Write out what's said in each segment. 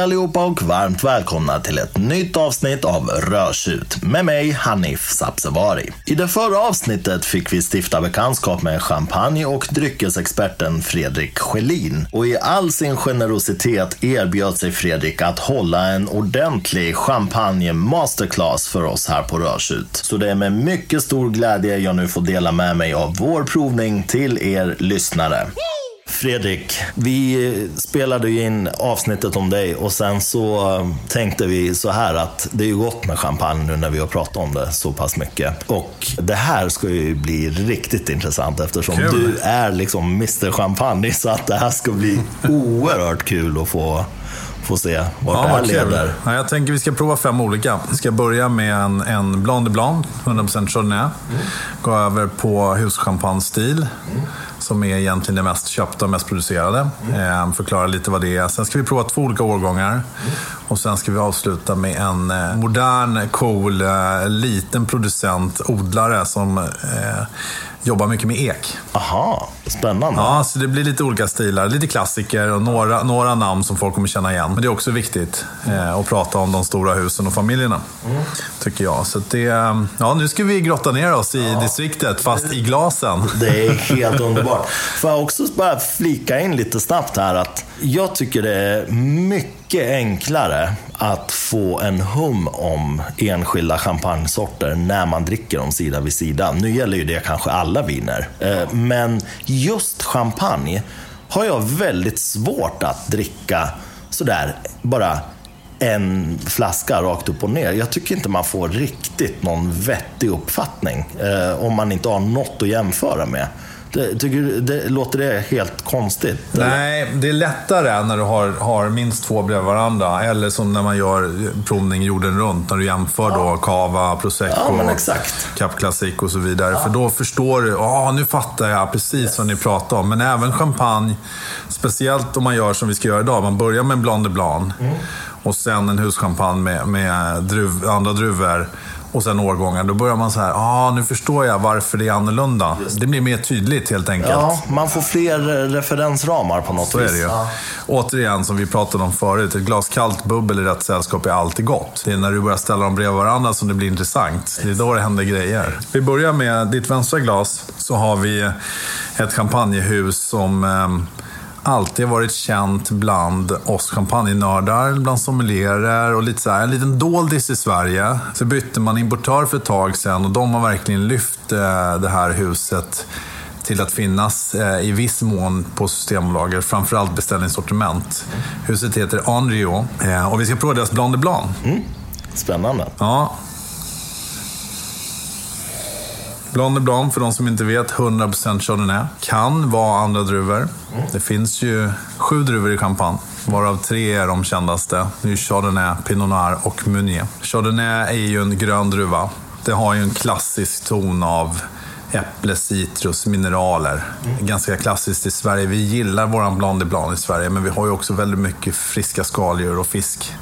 Hej allihopa och varmt välkomna till ett nytt avsnitt av Rörsut med mig Hanif Sabsevari. I det förra avsnittet fick vi stifta bekantskap med champagne och dryckesexperten Fredrik Schelin. Och i all sin generositet erbjöd sig Fredrik att hålla en ordentlig champagne masterclass för oss här på Rörsut. Så det är med mycket stor glädje jag nu får dela med mig av vår provning till er lyssnare. Fredrik, vi spelade ju in avsnittet om dig och sen så tänkte vi så här att det är ju gott med champagne nu när vi har pratat om det så pass mycket. Och det här ska ju bli riktigt intressant eftersom Kul. du är liksom Mr Champagne så att det här ska bli oerhört kul att få, få se vart det här leder. Ja, jag tänker vi ska prova fem olika. Vi ska börja med en, en Blanc de Blanc, 100% Chardonnay. Gå över på huschampagne-stil. Som är egentligen det mest köpta och mest producerade. Mm. förklara lite vad det är. Sen ska vi prova två olika årgångar. Och sen ska vi avsluta med en eh, modern, cool, eh, liten producent, odlare som eh, jobbar mycket med ek. Aha, spännande. Ja, så det blir lite olika stilar. Lite klassiker och några, några namn som folk kommer känna igen. Men det är också viktigt eh, att prata om de stora husen och familjerna. Tycker jag. Så det, eh, ja, nu ska vi grotta ner oss i distriktet, fast i glasen. Det är helt underbart. Får jag också bara flika in lite snabbt här att jag tycker det är mycket mycket enklare att få en hum om enskilda champagnesorter när man dricker dem sida vid sida. Nu gäller ju det kanske alla viner. Eh, men just champagne har jag väldigt svårt att dricka sådär bara en flaska rakt upp och ner. Jag tycker inte man får riktigt någon vettig uppfattning eh, om man inte har något att jämföra med. Det, tycker, det, låter det helt konstigt? eller? Nej, det är lättare när du har, har minst två bredvid varandra. Eller som när man gör provning jorden runt. När du jämför då cava, prosecco, Ja. Cap Classic och så vidare. För då förstår du, ja nu fattar jag precis vad ni pratar om. Men även champagne, speciellt om man gör som vi ska göra idag. Man börjar med en Blanc de Blanc. Mm. Och sen en huschampagne med, med druv, andra druvor. Och sen årgångar. Då börjar man så här, ah, nu förstår jag varför det är annorlunda. Det blir mer tydligt helt enkelt. Ja, man får fler eh, referensramar på något Så är vis. det ju. Återigen, som vi pratade om förut, ett glas kallt bubbel i rätt sällskap är alltid gott. Det är när du börjar ställa dem bredvid varandra som det blir intressant. Det är då det händer grejer. Vi börjar med ditt vänstra glas. Så har vi ett champagnehus som eh, alltid varit känt bland oss champagnenördar, bland sommelierer och lite så här, en liten doldis i Sverige. Så bytte man importör för ett tag sedan och de har verkligen lyft eh, det här huset till att finnas eh, i viss mån på Systembolaget, framförallt beställningssortiment. Huset heter Andrio eh, och vi ska prova deras Blanc de Blanc. Spännande. Ja. Blanc de Blanc, för de som inte vet, 100% Chardonnay. Kan vara andra druvor. Det finns ju sju druvor i champagne, varav tre är de kändaste. Det är Chardonnay, Pinot Noir och Meunier. Chardonnay är ju en grön druva. Det har ju en klassisk ton av äpple, citrus, mineraler. Ganska klassiskt i Sverige. Vi gillar våran Blanc de Blanc i Sverige, men vi har ju också väldigt mycket friska skaldjur och fisk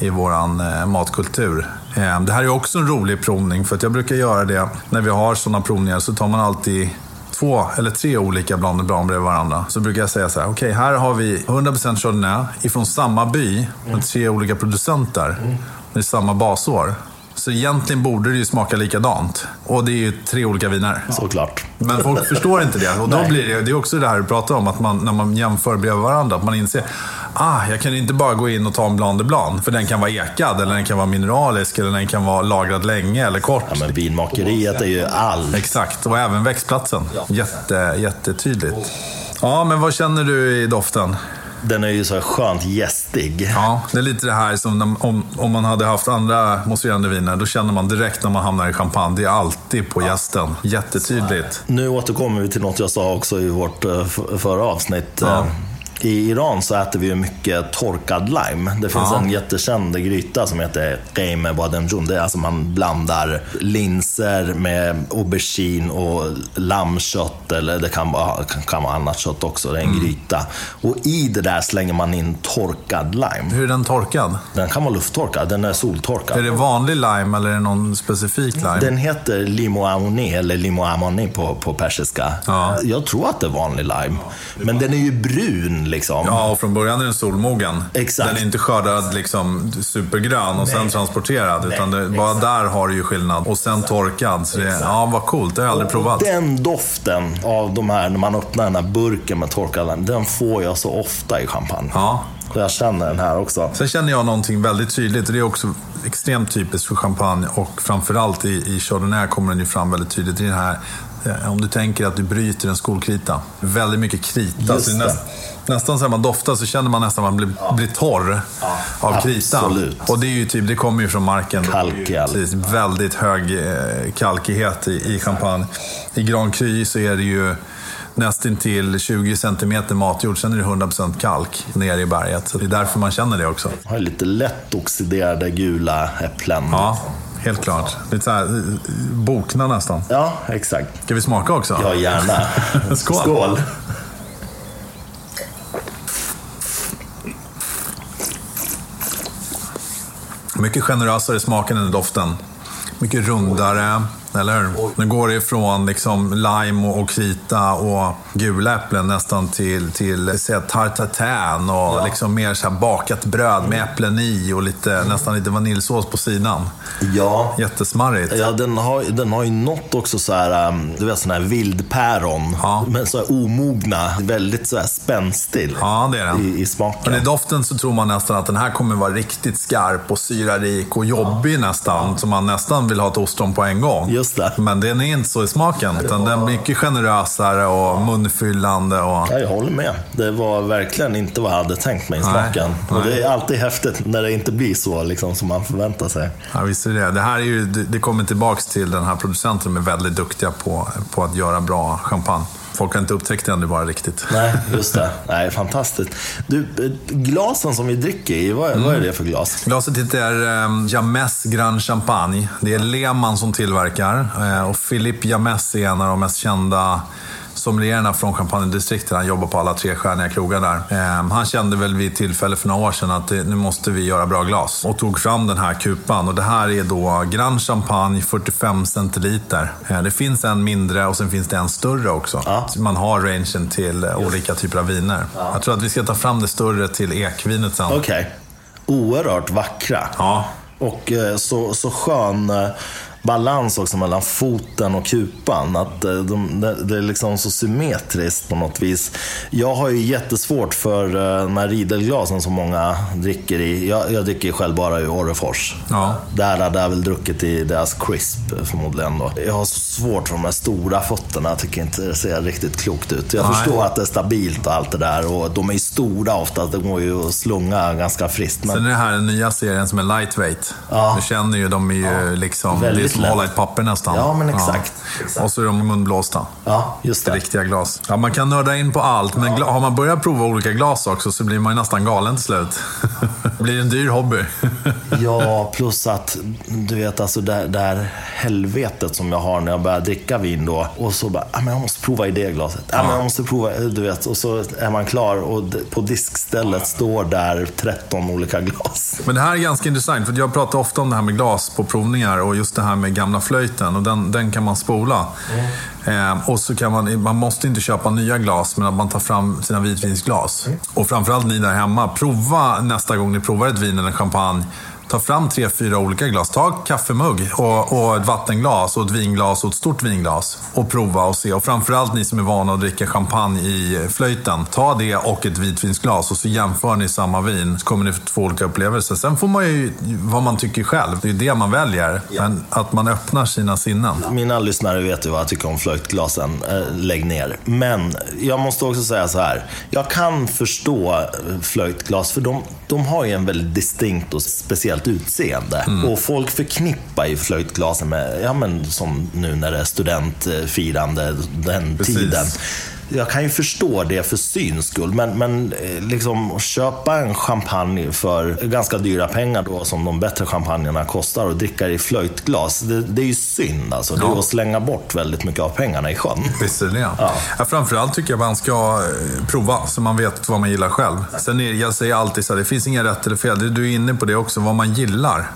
i våran eh, matkultur. Ehm, det här är också en rolig provning, för att jag brukar göra det när vi har sådana provningar, så tar man alltid två eller tre olika Blanc de bredvid varandra. Så brukar jag säga så här, okej, här har vi 100% Chardonnay ifrån samma by med tre olika producenter med samma basår. Så egentligen borde det ju smaka likadant. Och det är ju tre olika viner. Såklart. Men folk förstår inte det. Och då blir det, det är också det här du pratar om, att man, när man jämför bredvid varandra, att man inser ah, jag kan inte bara gå in och ta en Blanc de Blanc, för den kan vara ekad, eller den kan vara mineralisk, eller den kan vara lagrad länge eller kort. Ja, men vinmakeriet är ju allt. Exakt, och även växtplatsen. Jätte, jättetydligt. Ja, men vad känner du i doften? Den är ju så här skönt gästig. Ja, det är lite det här som när- om, om man hade haft andra mousserande viner, då känner man direkt när man hamnar i champagne. Det är alltid på gästen. Jättetydligt. Nu återkommer vi till något jag sa också i vårt eh, förra avsnitt. Eh, I Iran så äter vi mycket torkad lime. Det finns Ja. en jättekänd gryta som heter Qeime Badenjun. Det är alltså man blandar linser med aubergine och lammkött eller det kan vara, kan, kan vara annat kött också. Det är en Mm. gryta. Och i det där slänger man in torkad lime. Hur är den torkad? Den kan vara lufttorkad, den är soltorkad. Är det vanlig lime eller är det någon specifik lime? Den heter limo amoni, eller limo amoni på, på persiska. Ja. Jag tror att det är vanlig lime. Men den är ju brun liksom. Ja, och från början är den solmogen. Exakt. Den är inte skördad liksom supergrön och sen transporterad. Utan det, bara där har du ju skillnad. Och sen torkad. Så det, ja, vad coolt. Det har jag aldrig provat. Den doften av de här, när man öppnar den här burken med torkad lime, den får jag så ofta i champagne. Ja. Och jag känner den här också. Sen känner jag någonting väldigt tydligt. och Det är också extremt typiskt för champagne och framförallt i, i Chardonnay kommer den ju fram väldigt tydligt. I den här, eh, om du tänker att du bryter en skolkrita. Väldigt mycket krita. Just så det nästan så när man doftar så känner man nästan att man blir, blir torr av kritan. absolut. Och det, är ju typ, det kommer ju från marken. Kalk i allt. Precis, väldigt hög eh, kalkighet i, i champagne. I Grand Cru så är det ju nästintill 20 centimeter matjord. Sen är det 100% kalk nere i berget. Så det är därför man känner det också. Har lite lätt oxiderade gula äpplen. Ja, helt klart. Lite så här, eh, bokna nästan. Ja, exakt. Ska vi smaka också? Ja, gärna. Skål. Skål. Mycket generösare i smaken än i doften. Mycket rundare, eller hur? Nu går det ifrån liksom lime och, krita och gula äpplen nästan till, till tartatin och liksom mer så bakat bröd med äpplen i och lite, nästan lite vaniljsås på sidan. Ja. Jättesmarrigt. Ja, den har, den har ju nått också så här, um, du vet sån här vildpäron. Ja. Men så här omogna, väldigt så här spänstig Ja, det är den. i, i smaken. Men i doften så tror man nästan att den här kommer vara riktigt skarp och syrarik och jobbig nästan. Så man nästan vill ha ett ostron på en gång. Just det. Men den är inte så i smaken. Utan den är mycket generösare och munfyllande. Och... Ja, jag håller med. Det var verkligen inte vad jag hade tänkt mig i Nej, smaken. Och nej. det är alltid häftigt när det inte blir så liksom, som man förväntar sig. Ja, visst är det. Det här är ju, det det kommer tillbaks till den här producenten. De är väldigt duktiga på, på att göra bra champagne. Folk har inte upptäckt det ännu bara riktigt. Nej, just det. Nej, fantastiskt. Du, eh, glasen som vi dricker i, vad, vad är det för glas? Glaset heter um, James Grand Champagne. Det är Lehmann som tillverkar. Eh, och Philippe James är en av de mest kända sommelierna från Champagne-distriktet. Han jobbar på alla trestjärniga krogar där. Eh, han kände väl vid tillfälle för några år sedan att det, nu måste vi göra bra glas. Och tog fram den här kupan. Och det här är då Grand Champagne 45 centiliter. Eh, det finns en mindre och sen finns det en större också. Ja. Man har rangen till eh, olika typer av viner. Jag tror att vi ska ta fram det större till ekvinet sen. Okej. Oerhört vackra. Ja. Och eh, så, så skön eh, balans också mellan foten och kupan. Att eh, de, det, är liksom så symmetriskt på något vis. Jag har ju jättesvårt för eh, de här Riedelglasen som många dricker i. Jag, jag dricker själv bara i Orrefors. Ja. Där hade jag väl druckit i deras crisp förmodligen då. Jag har så svårt för de här stora fötterna. Jag tycker inte det ser riktigt klokt ut. Jag Nej. förstår att det är stabilt och allt det där. Och de är ju stora ofta. Det går ju att slunga ganska friskt. Men Sen är det här den nya serien som är lightweight. Ja. Du känner ju, de är ju liksom... Det är Väldigt hålla i ett papper nästan. Ja, men exakt. Exakt. Och så är de munblåsta. Ja, just det. Riktiga glas. Ja, man kan nörda in på allt, men gla- har man börjat prova olika glas också så blir man ju nästan galen till slut. det blir en dyr hobby. Ja, plus att du vet alltså det, här helvetet som jag har när jag börjar dricka vin då. Och så bara, ah, men jag måste prova i det glaset. Ah, men jag måste prova, du vet. Och så är man klar och på diskstället står där 13 olika glas. Men det här är ganska intressant, för jag pratar ofta om det här med glas på provningar och just det här med gamla flöjten. Och den, den kan man spola. Eh, och så kan man, man måste inte köpa nya glas, men att man tar fram sina vitvinsglas. Och framförallt ni där hemma, prova nästa gång ni provar ett vin eller champagne. Ta fram tre, fyra olika glas. Ta kaffemugg och, och ett vattenglas och ett vinglas och ett stort vinglas. Och prova och se. Och framförallt ni som är vana att dricka champagne i flöjten. Ta det och ett vitvinsglas och så jämför ni samma vin. Så kommer ni få två olika upplevelser. Sen får man ju vad man tycker själv. Det är det man väljer. Men att man öppnar sina sinnen. Mina lyssnare vet ju vad jag tycker om flöjtglasen. Eh, lägg ner. Men jag måste också säga så här. Jag kan förstå flöjtglas, för de, de har ju en väldigt distinkt och speciellt utseende. Och folk förknippar ju flöjtglasen med, ja men som nu när det är studentfirande, den Precis. tiden. Jag kan ju förstå det för syns skull, men, men eh, liksom att köpa en champagne för ganska dyra pengar då, som de bättre champagnerna kostar och dricka i flöjtglas, det, det är ju synd alltså. Det är Ja. att slänga bort väldigt mycket av pengarna i sjön. Det. Ja. Ja, framförallt tycker jag man ska eh, prova så man vet vad man gillar själv. Sen är, jag säger alltid så här, det finns inga rätt eller fel. Du är inne på det också, vad man gillar.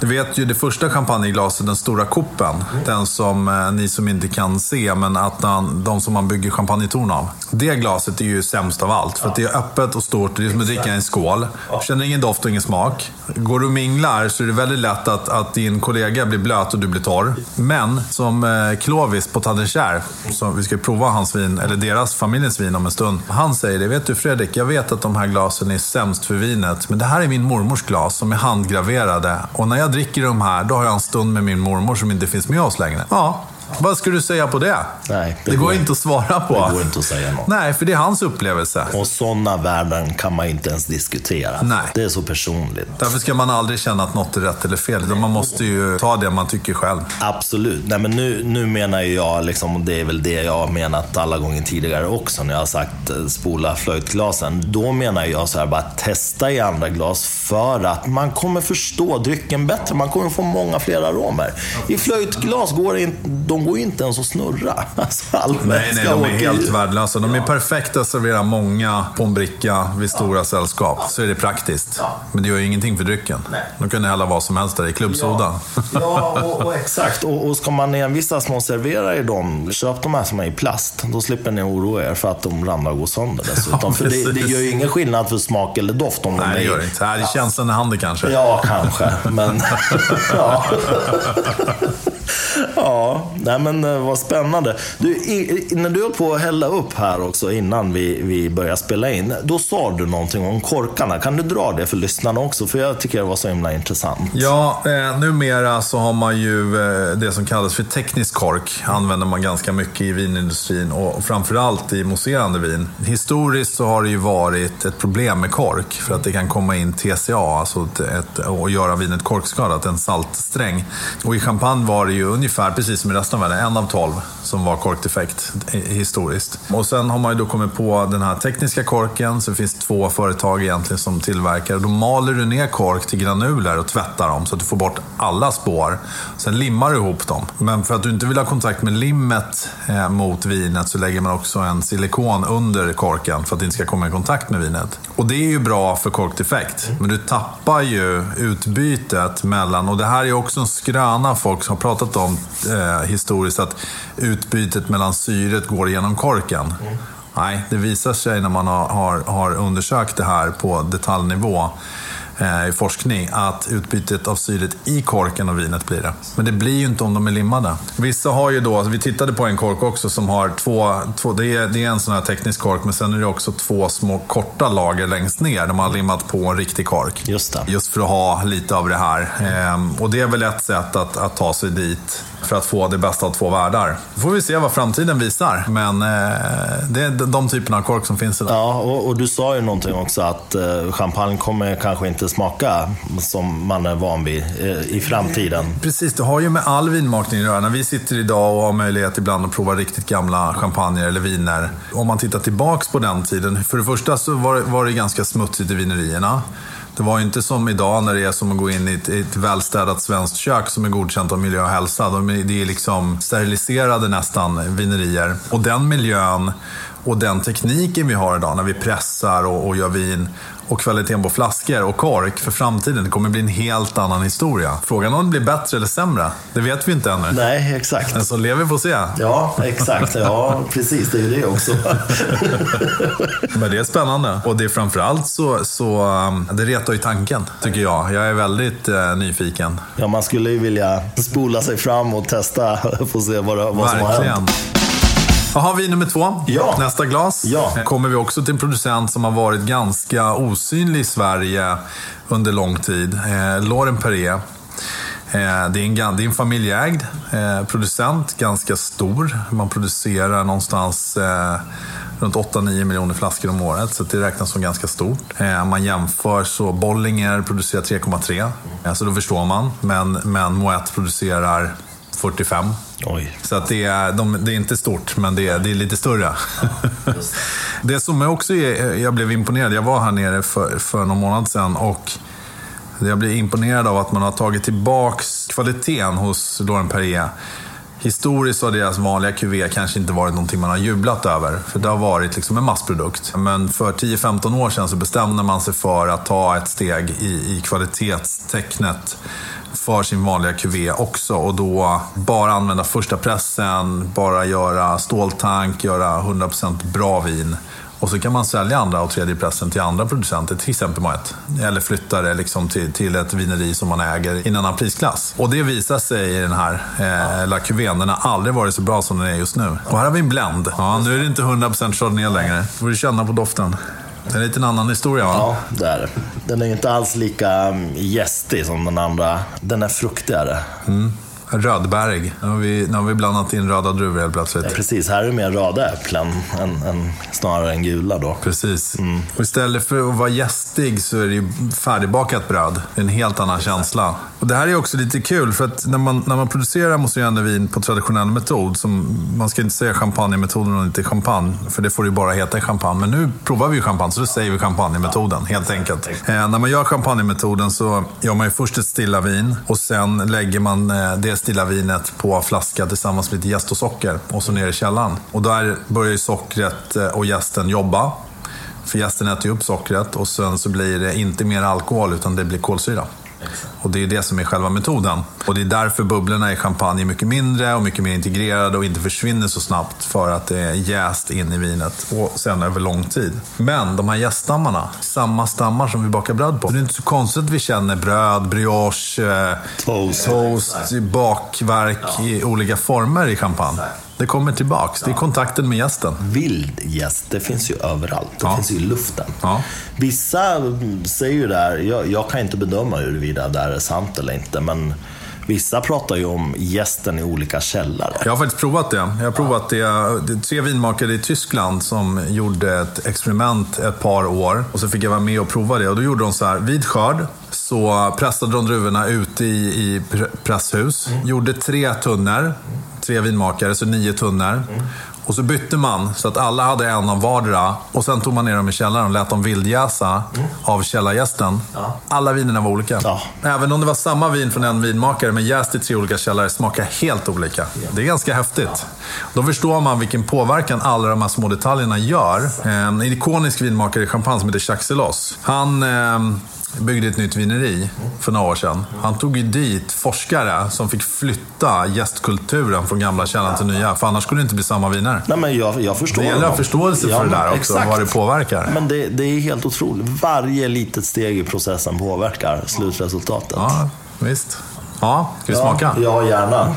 Du vet ju det första champagneglaset, den stora koppen. Mm. Den som eh, ni som inte kan se, men att den, de som man bygger champagnetorn av. Det glaset är ju sämst av allt. För att det är öppet och stort. Det är som att dricka i en skål. Känner ingen doft och ingen smak. Går du och minglar så är det väldigt lätt att, att din kollega blir blöt och du blir torr. Men som eh, Clovis på Tadenskär, som vi ska prova hans vin, eller deras familjens vin om en stund. Han säger det, vet du Fredrik, jag vet att de här glasen är sämst för vinet. Men det här är min mormors glas som är handgraverade. Och när jag dricker de här, då har jag en stund med min mormor som inte finns med oss längre. Ja, vad ska du säga på det? Nej, det, det går, går inte att svara på. Det går inte att säga något. Nej, för det är hans upplevelse. Och sådana värden kan man inte ens diskutera. Nej. Det är så personligt. Därför ska man aldrig känna att något är rätt eller fel. Utan man måste ju ta det man tycker själv. Absolut. Nej, men nu, nu menar jag, liksom, och det är väl det jag har menat alla gånger tidigare också, när jag har sagt eh, spola flöjtglasen. Då menar jag så här, bara testa i andra glas för att man kommer förstå drycken bättre. Man kommer få många fler aromer. I flöjtglas går det inte, de går inte ens att snurra. Alltså, nej, nej, de är helt värdelösa. De är perfekta att servera många på en bricka vid stora sällskap. Så är det praktiskt. Men det gör ju ingenting för drycken. De kunde hälla vad som helst där i klubbsoda. Ja, ja och, och, exakt. Och, och ska man envisas med att servera i dem, köp de här som är i plast. Då slipper ni oroa er för att de ramlar och går sönder dessutom. Ja, för det, det, gör ju ingen skillnad för smak eller doft om nej, de är det gör det inte. Det är känslan i handen kanske. Ja, kanske. Men... ja ja, nej men eh, vad spännande. Du, i, när du höll på att hälla upp här också innan vi, vi började spela in, då sa du någonting om korkarna. Kan du dra det för lyssnarna också? För jag tycker det var så himla intressant. Ja, eh, numera så har man ju eh, det som kallas för teknisk kork. använder man ganska mycket i vinindustrin och framförallt i mousserande vin. Historiskt så har det ju varit ett problem med kork för att det kan komma in TCA, alltså ett, ett, och göra vinet korkskadat, en saltsträng. Och i champagne var det ju ungefär precis som i resten av världen, en av tolv som var korkdefekt historiskt. Och sen har man ju då kommit på den här tekniska korken, så det finns två företag egentligen som tillverkar. Då maler du ner kork till granuler och tvättar dem så att du får bort alla spår. Sen limmar du ihop dem. Men för att du inte vill ha kontakt med limmet eh, mot vinet så lägger man också en silikon under korken för att det inte ska komma i kontakt med vinet. Och det är ju bra för korkdefekt, men du tappar ju utbytet mellan, och det här är också en skröna folk har pratat om eh, historiskt, att utbytet mellan syret går genom korken. Mm. Nej, det visar sig när man har, har, har undersökt det här på detaljnivå i forskning att utbytet av syret i korken och vinet blir det. Men det blir ju inte om de är limmade. Vissa har ju då, vi tittade på en kork också som har två, två det, är, det är en sån här teknisk kork men sen är det också två små korta lager längst ner man har limmat på en riktig kork. Just det. Just för att ha lite av det här. Ehm, och det är väl ett sätt att, att ta sig dit för att få det bästa av två världar. Då får vi se vad framtiden visar. Men eh, det är de typerna av kork som finns idag. Ja, och, och, du sa ju någonting också att eh, champagne kommer kanske inte smaka som man är van vid eh, i framtiden. Precis, det har ju med all vinmakning att göra. När vi sitter idag och har möjlighet ibland att prova riktigt gamla champagner eller viner. Om man tittar tillbaks på den tiden. För det första så var, var det ganska smutsigt i vinerierna. Det var ju inte som idag när det är som att gå in i ett, ett välstädat svenskt kök som är godkänt av miljö och hälsa. De är, det är liksom steriliserade nästan vinerier. Och den miljön och den tekniken vi har idag när vi pressar och, och gör vin och kvaliteten på flaskor och kork för framtiden. Det kommer bli en helt annan historia. Frågan om det blir bättre eller sämre, det vet vi inte ännu. Nej, exakt. Men så lever får se. Ja, exakt. Ja, precis. Det är ju det också. Men det är spännande. Och det är framförallt så, så um, det retar ju tanken, tycker jag. Jag är väldigt uh, nyfiken. Ja, man skulle ju vilja spola sig fram och testa, få se vad, vad som har hänt. Jaha, vi nummer två. Ja. Nästa glas. Ja. kommer vi också till en producent som har varit ganska osynlig i Sverige under lång tid. Eh, Lauren Perrier. Eh, det, är en, det är en familjeägd eh, producent, ganska stor. Man producerar någonstans eh, runt 8-9 miljoner flaskor om året, så det räknas som ganska stort. Eh, man jämför så Bollinger producerar 3,3, eh, så då förstår man. Men, men Moet producerar 45. Oj. Så att det, är, de, det är inte stort, men det är, det är lite större. Ja, det som jag också är, jag blev imponerad, jag var här nere för, för någon månad sedan och jag blev imponerad av att man har tagit tillbaks kvaliteten hos Lauren Perrier. Historiskt har deras vanliga QV kanske inte varit någonting man har jublat över, för det har varit liksom en massprodukt. Men för 10-15 år sedan så bestämde man sig för att ta ett steg i, i kvalitetstecknet för sin vanliga QV också. Och då bara använda första pressen, bara göra ståltank, göra 100% bra vin. Och så kan man sälja andra och tredje pressen till andra producenter, till exempel Moet. Eller flytta det liksom till, till ett vineri som man äger i en annan prisklass. Och det visar sig i den här eh, La Cuvée. Den har aldrig varit så bra som den är just nu. Och här har vi en blend. Ja, nu är det inte 100% Chardonnay längre. får du känna på doften. Det är en lite annan historia va? Ja, det är det. Den är inte alls lika mm, gästig som den andra. Den är fruktigare. Mm. Rödbärig. Nu har, vi, nu har vi blandat in röda druvor helt plötsligt. Precis, här är det mer röda äpplen än, än, snarare än gula då. Precis. Mm. Och istället för att vara gästig så är det ju färdigbakat bröd. Det är en helt annan känsla. Och det här är också lite kul, för att när man, när man producerar mousserande vin på traditionell metod, som, man ska inte säga champagnemetoden och inte champagne, för det får ju bara heta champagne. Men nu provar vi ju champagne, så då säger vi champagnemetoden, helt enkelt. Eh, när man gör champagnemetoden så gör man ju först ett stilla vin och sen lägger man eh, det stilla vinet på flaska tillsammans med lite jäst och socker och så ner i källaren. Och där börjar ju sockret eh, och jästen jobba. För jästen äter ju upp sockret och sen så blir det inte mer alkohol utan det blir kolsyra. Och det är det som är själva metoden. Och det är därför bubblorna i champagne är mycket mindre och mycket mer integrerade och inte försvinner så snabbt för att det är jäst in i vinet och sen över lång tid. Men de här jäststammarna, samma stammar som vi bakar bröd på. Det är inte så konstigt att vi känner bröd, brioche, Toast. toast bakverk i olika former i champagne. Det kommer tillbaks. Det är kontakten med gästen. Vild gäst, det finns ju överallt. Det Ja. finns ju i luften. Ja. Vissa säger ju där, jag, jag kan inte bedöma huruvida det här är sant eller inte, men vissa pratar ju om gästen i olika källare. Jag har faktiskt provat det. Jag har provat det. Det är tre vinmakare i Tyskland som gjorde ett experiment ett par år. Och så fick jag vara med och prova det. Och då gjorde de så här, vid skörd så pressade de druvorna ute i, i pr- presshus. Gjorde tre tunnor, tre vinmakare, så nio tunnor. Och så bytte man så att alla hade en av vardera. Och sen tog man ner dem i källaren och lät dem vildjäsa av källargästen. Alla vinerna var olika. Ja. Även om det var samma vin från en vinmakare men jäst i tre olika källare smakar helt olika. Det är ganska häftigt. Då förstår man vilken påverkan alla de här små detaljerna gör. En ikonisk vinmakare i champagne som heter Jacques Celos. Han eh, byggde ett nytt vineri för några år sedan. Han tog ju dit forskare som fick flytta gästkulturen från gamla källan till nya. För annars skulle det inte bli samma viner. Nej, men jag, jag förstår Det gäller att ha förståelse för det men där också, exakt. vad det påverkar. Men det, det är helt otroligt. Varje litet steg i processen påverkar slutresultatet. Ja, visst. Ja, ska vi smaka? Ja, gärna.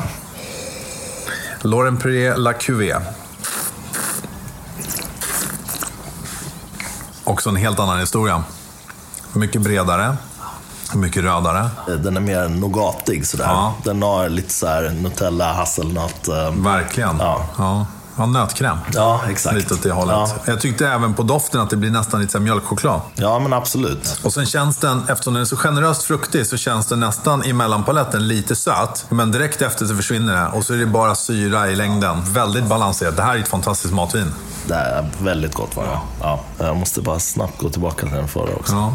Lauren Perrier La Cuvée. Också en helt annan historia. Mycket bredare, mycket rödare. Den är mer nougatig sådär. Ja. Den har lite så här Nutella, hasselnöt. eh, Verkligen. Ja. Ja. Ja, nötkräm. Ja, exakt. Lite åt det hållet. Ja. Jag tyckte även på doften att det blir nästan lite mjölkchoklad. ja, men absolut. Och sen känns den, eftersom den är så generöst fruktig, så känns den nästan i mellanpaletten lite söt. Men direkt efter så försvinner det och så är det bara syra i längden. Väldigt balanserat. Det här är ett fantastiskt matvin. Det är väldigt gott var det. Ja. Jag måste bara snabbt gå tillbaka till den förra också. Ja.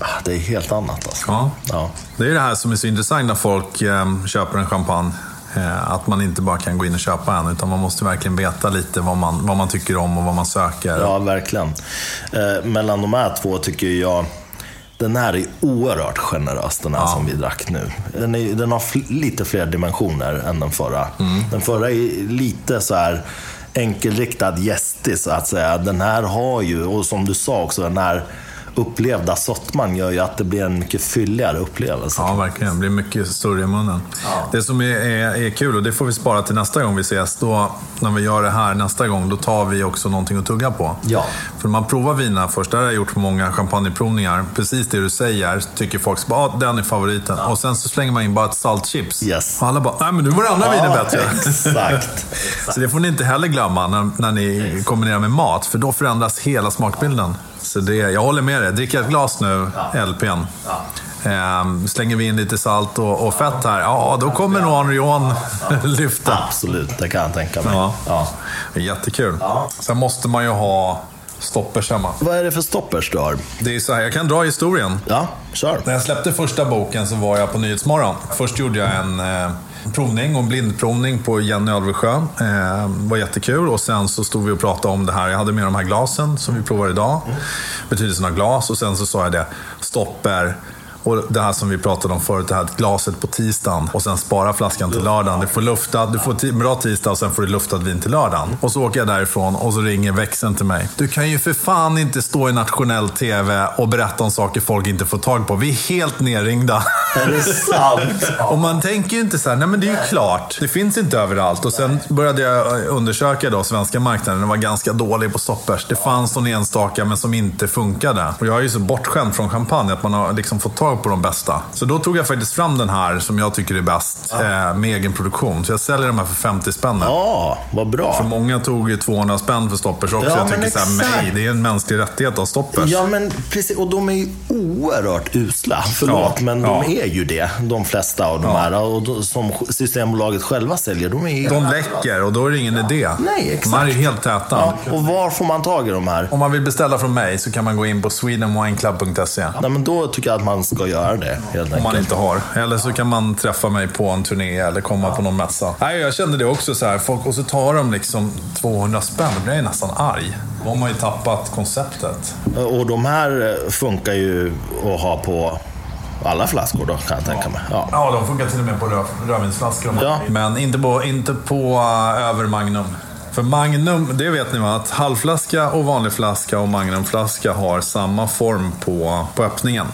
Ah, Det är helt annat alltså. Ja. Ja. Det är det här som är så intressant när folk eh, köper en champagne. Eh, att man inte bara kan gå in och köpa en, utan man måste verkligen veta lite vad man, vad man tycker om och vad man söker. Ja, verkligen. Eh, mellan de här två tycker jag den här är oerhört generös, den här som vi drack nu. Den, är, den har fl- lite fler dimensioner än den förra. Den förra är lite så här enkelriktad, gästig så att säga. Den här har ju, och som du sa också, den här upplevda sottman gör ju att det blir en mycket fylligare upplevelse. Ja, verkligen. Det blir mycket större i munnen. Det som är, är, är kul, och det får vi spara till nästa gång vi ses, då, när vi gör det här nästa gång, då tar vi också någonting att tugga på. Ja. För man provar viner först, det har jag gjort på många champagneprovningar. Precis det du säger, tycker folk att ah, den är favoriten. Och sen så slänger man in bara ett saltchips. Yes. Och alla bara, nej men nu var det andra viner bättre. exakt. Så det får ni inte heller glömma när, när ni kombinerar med mat, för då förändras hela smakbilden. Så det, jag håller med dig. Dricka ett glas nu, LPn. Ehm, slänger vi in lite salt och, och fett här, ja då kommer nog Henrion lyfta. Absolut, det kan jag tänka mig. Ja. Ja. Jättekul. Sen måste man ju ha stoppers hemma. Vad är det för stoppers du har? Det är så här, jag kan dra historien. Ja, kör. När jag släppte första boken så var jag på Nyhetsmorgon. Först gjorde jag en eh, provning och blindprovning på Jenny Alvesjö. Eh, var jättekul. Och sen så stod vi och pratade om det här. Jag hade med de här glasen som vi provar idag. Betydelsen av glas. Och sen så sa jag det, stopper Och det här som vi pratade om förut, det här glaset på tisdagen och sen spara flaskan till lördagen. Du får, luftad, du får bra tisdag och sen får du luftad vin till lördagen. Och så åker jag därifrån och så ringer växeln till mig. Du kan ju för fan inte stå i nationell TV och berätta om saker folk inte får tag på. Vi är helt nerringda. Är det sant? och man tänker ju inte så här, nej men det är ju klart. Det finns inte överallt. Och sen började jag undersöka då svenska marknaden. Den var ganska dålig på stoppers. Det fanns någon enstaka men som inte funkade. Och jag är ju så bortskämd från champagne att man har liksom fått tag på de bästa. Så då tog jag faktiskt fram den här som jag tycker är bäst eh, med egen produktion. Så jag säljer de här för 50 spänn. Ja, vad bra. För många tog ju 200 spänn för stoppers också. Ja, jag tycker exakt. nej, det är en mänsklig rättighet att ha stoppers. Ja, men precis. Och de är ju oerhört usla. Förlåt, Ja, men ja. de är ju det. De flesta av de Ja. här. Och de, som Systembolaget själva säljer, de är ju... De läcker och då är det ingen idé. Nej, exakt. De här är helt täta. Ja, och var får man tag i de här? Om man vill beställa från mig så kan man gå in på swedenwineclub.se. Nej, men då tycker jag att man ska göra det, helt Om man inte har. Eller så kan man träffa mig på en turné eller komma på någon mässa. Nej, jag kände det också så här. Folk, och så tar de liksom 200 spänn. Då blir jag nästan arg. Då har man ju tappat konceptet. Och de här eh, funkar ju att ha på alla flaskor då, kan jag tänka mig. Ja. Ja, de funkar till och med på röd, rödvinsflaskor. Ja. Men inte på, inte på uh, över Magnum. För Magnum, det vet ni va, att halvflaska och vanlig flaska och Magnumflaska har samma form på, på öppningen.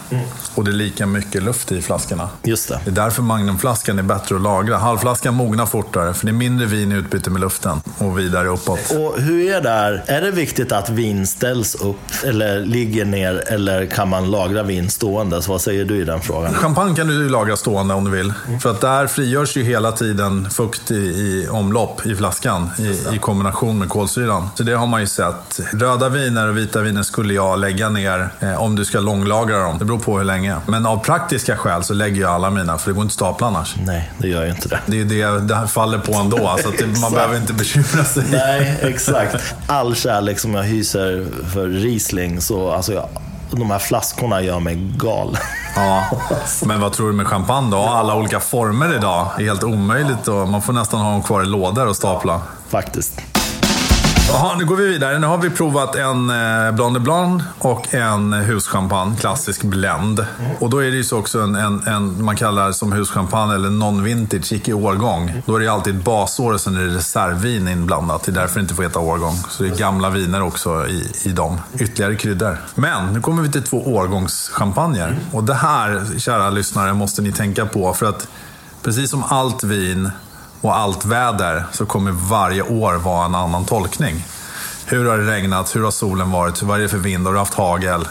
Och det är lika mycket luft i flaskorna. Just det. Det är därför Magnumflaskan är bättre att lagra. Halvflaskan mognar fortare, för det är mindre vin i utbyte med luften. Och vidare uppåt. Och hur är det här? Är det viktigt att vin ställs upp eller ligger ner eller kan man lagra vin stående? Så vad säger du i den frågan? Champagne kan du lagra stående om du vill. För att där frigörs ju hela tiden fukt i, i omlopp i flaskan i, i kombination med kolsyran. Så det har man ju sett. Röda viner och vita viner skulle jag lägga ner eh, om du ska långlagra dem. Det beror på hur länge. Men av praktiska skäl så lägger jag alla mina, för det går inte att stapla annars. Nej, det gör ju inte det. Det är det det här faller på ändå, så att det, man behöver inte bekymra sig. Nej, exakt. All kärlek som jag hyser för Riesling, så alltså jag, de här flaskorna gör mig gal. Ja, men vad tror du med champagne då? Alla olika former idag. Det är helt omöjligt och man får nästan ha dem kvar i lådor och stapla. Faktiskt. Jaha, nu går vi vidare. Nu har vi provat en eh, Blanc de Blanc och en huschampagne, klassisk blend. Och då är det ju så också en, en, en man kallar som huschampagne eller non-vintage, icke årgång. Då är det ju alltid ett basår och sen är det reservvin inblandat. Det är därför det inte får heta årgång. Så det är gamla viner också i, i dem. Ytterligare kryddor. Men nu kommer vi till två årgångschampagner. Och det här, kära lyssnare, måste ni tänka på. För att precis som allt vin och allt väder så kommer varje år vara en annan tolkning. Hur har det regnat? Hur har solen varit? Vad är det för vind? Har du haft hagel?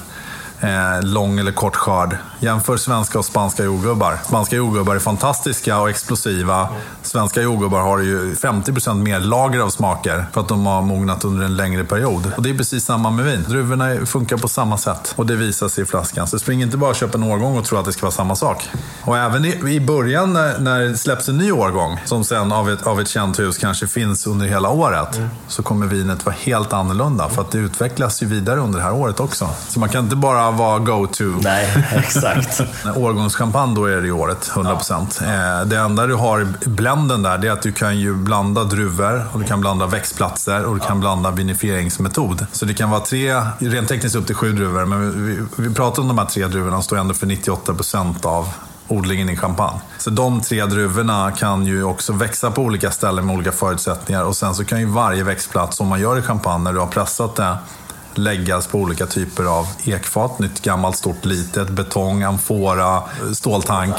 Eh, lång eller kort skörd? Jämför svenska och spanska jordgubbar. Spanska jordgubbar är fantastiska och explosiva. Svenska jordgubbar har ju 50% mer lager av smaker för att de har mognat under en längre period. Och det är precis samma med vin. Druvorna funkar på samma sätt och det visar sig i flaskan. Så spring inte bara och köp en årgång och tro att det ska vara samma sak. Och även i, början när, när det släpps en ny årgång, som sen av ett, av ett känt hus kanske finns under hela året, så kommer vinet vara helt annorlunda. För att det utvecklas ju vidare under det här året också. Så man kan inte bara vara go-to. Nej, exakt. När Årgångschampagne, då är det i året, 100%. Eh, det enda du har i blenden där, det är att du kan ju blanda druvor, och du kan blanda växtplatser och du kan blanda vinifieringsmetod. Så det kan vara tre, rent tekniskt upp till sju druvor, men vi, vi pratar om de här tre druvorna, de står ändå för 98% av odlingen i champagne. Så de tre druvorna kan ju också växa på olika ställen med olika förutsättningar och sen så kan ju varje växtplats, som man gör i champagne när du har pressat det, läggas på olika typer av ekfat. Nytt, gammalt, stort, litet, betong, amfora, ståltank.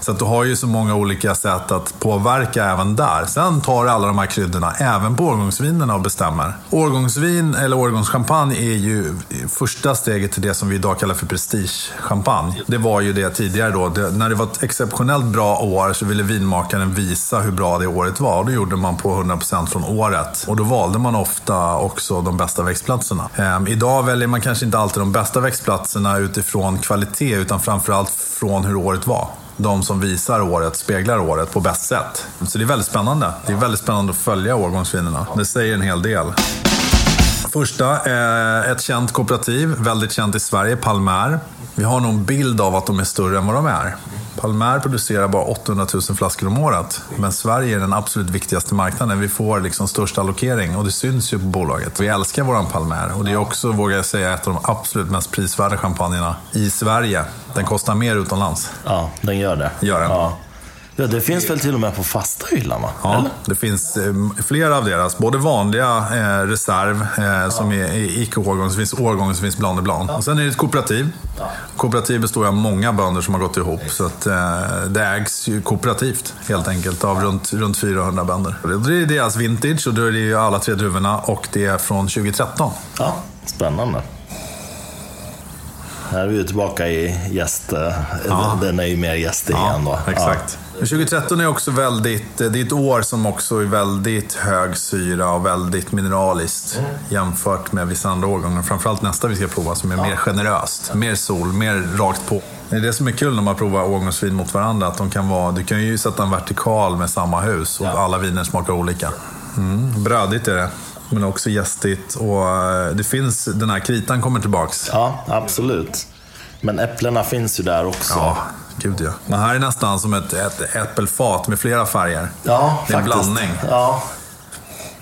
Så att du har ju så många olika sätt att påverka även där. Sen tar du alla de här kryddorna även på årgångsvinerna och bestämmer. Årgångsvin eller årgångschampagne är ju första steget till det som vi idag kallar för prestigechampagne. Det var ju det tidigare då. Det, när det var ett exceptionellt bra år så ville vinmakaren visa hur bra det året var. Och det gjorde man på 100% från året. Och då valde man ofta också de bästa växtplatserna. Ehm, idag väljer man kanske inte alltid de bästa växtplatserna utifrån kvalitet utan framförallt från hur året var. De som visar året, speglar året på bäst sätt. Så det är väldigt spännande. Det är väldigt spännande att följa årgångsvinerna. Det säger en hel del. Första, eh, ett känt kooperativ, väldigt känt i Sverige, Palmer. Vi har nog en bild av att de är större än vad de är. Palmer producerar bara 800 000 flaskor om året. Men Sverige är den absolut viktigaste marknaden. Vi får liksom störst allokering och det syns ju på bolaget. Vi älskar våran Palmer och det är också, vågar jag säga, ett av de absolut mest prisvärda champagnerna i Sverige. Den kostar mer utomlands. Ja, den gör det. Gör den. Ja. Ja, det finns väl till och med på fasta hyllan, va? Ja, Eller? det finns eh, flera av deras. Både vanliga eh, reserv eh, som är i icke-årgång, så finns årgång så finns bland och bland. Och sen är det ett kooperativ. Kooperativ består av många bönder som har gått ihop. Så att, eh, det ägs ju kooperativt helt enkelt av runt, runt 400 bönder. Det är deras vintage och då är det ju alla tre druvorna och det är från 2013. Ja, spännande. Här är vi tillbaka i gäst... Ja. Den är ju mer gästig igen då. Exakt. 2013 är också väldigt, det är ett år som också är väldigt hög syra och väldigt mineraliskt jämfört med vissa andra årgångar. Framförallt nästa vi ska prova som är mer generöst. Mer sol, mer rakt på. Det är det som är kul när man provar årgångsvin mot varandra. Att de kan vara, du kan ju sätta en vertikal med samma hus och alla viner smakar olika. Mm, brödigt är det. Men också gästigt och eh, det finns, den här kritan kommer tillbaks. Ja, absolut. Men äpplena finns ju där också. Ja, gud ja. Det här är nästan som ett, ett äppelfat med flera färger. Ja, Det är en faktiskt. blandning. Ja,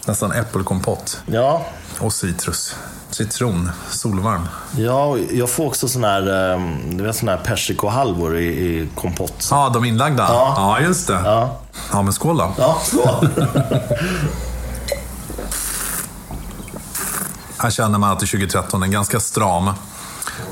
Nästan äppelkompott. ja. Och citrus. Citron. Solvarm. Ja, jag får också sån här, eh, du vet, sån här persikohalvor i, i kompott. Ja, de inlagda. Ja. Ja, just det. Ja. Ja, men skål då. ja så. Här känner man att det är 2013 är ganska stram.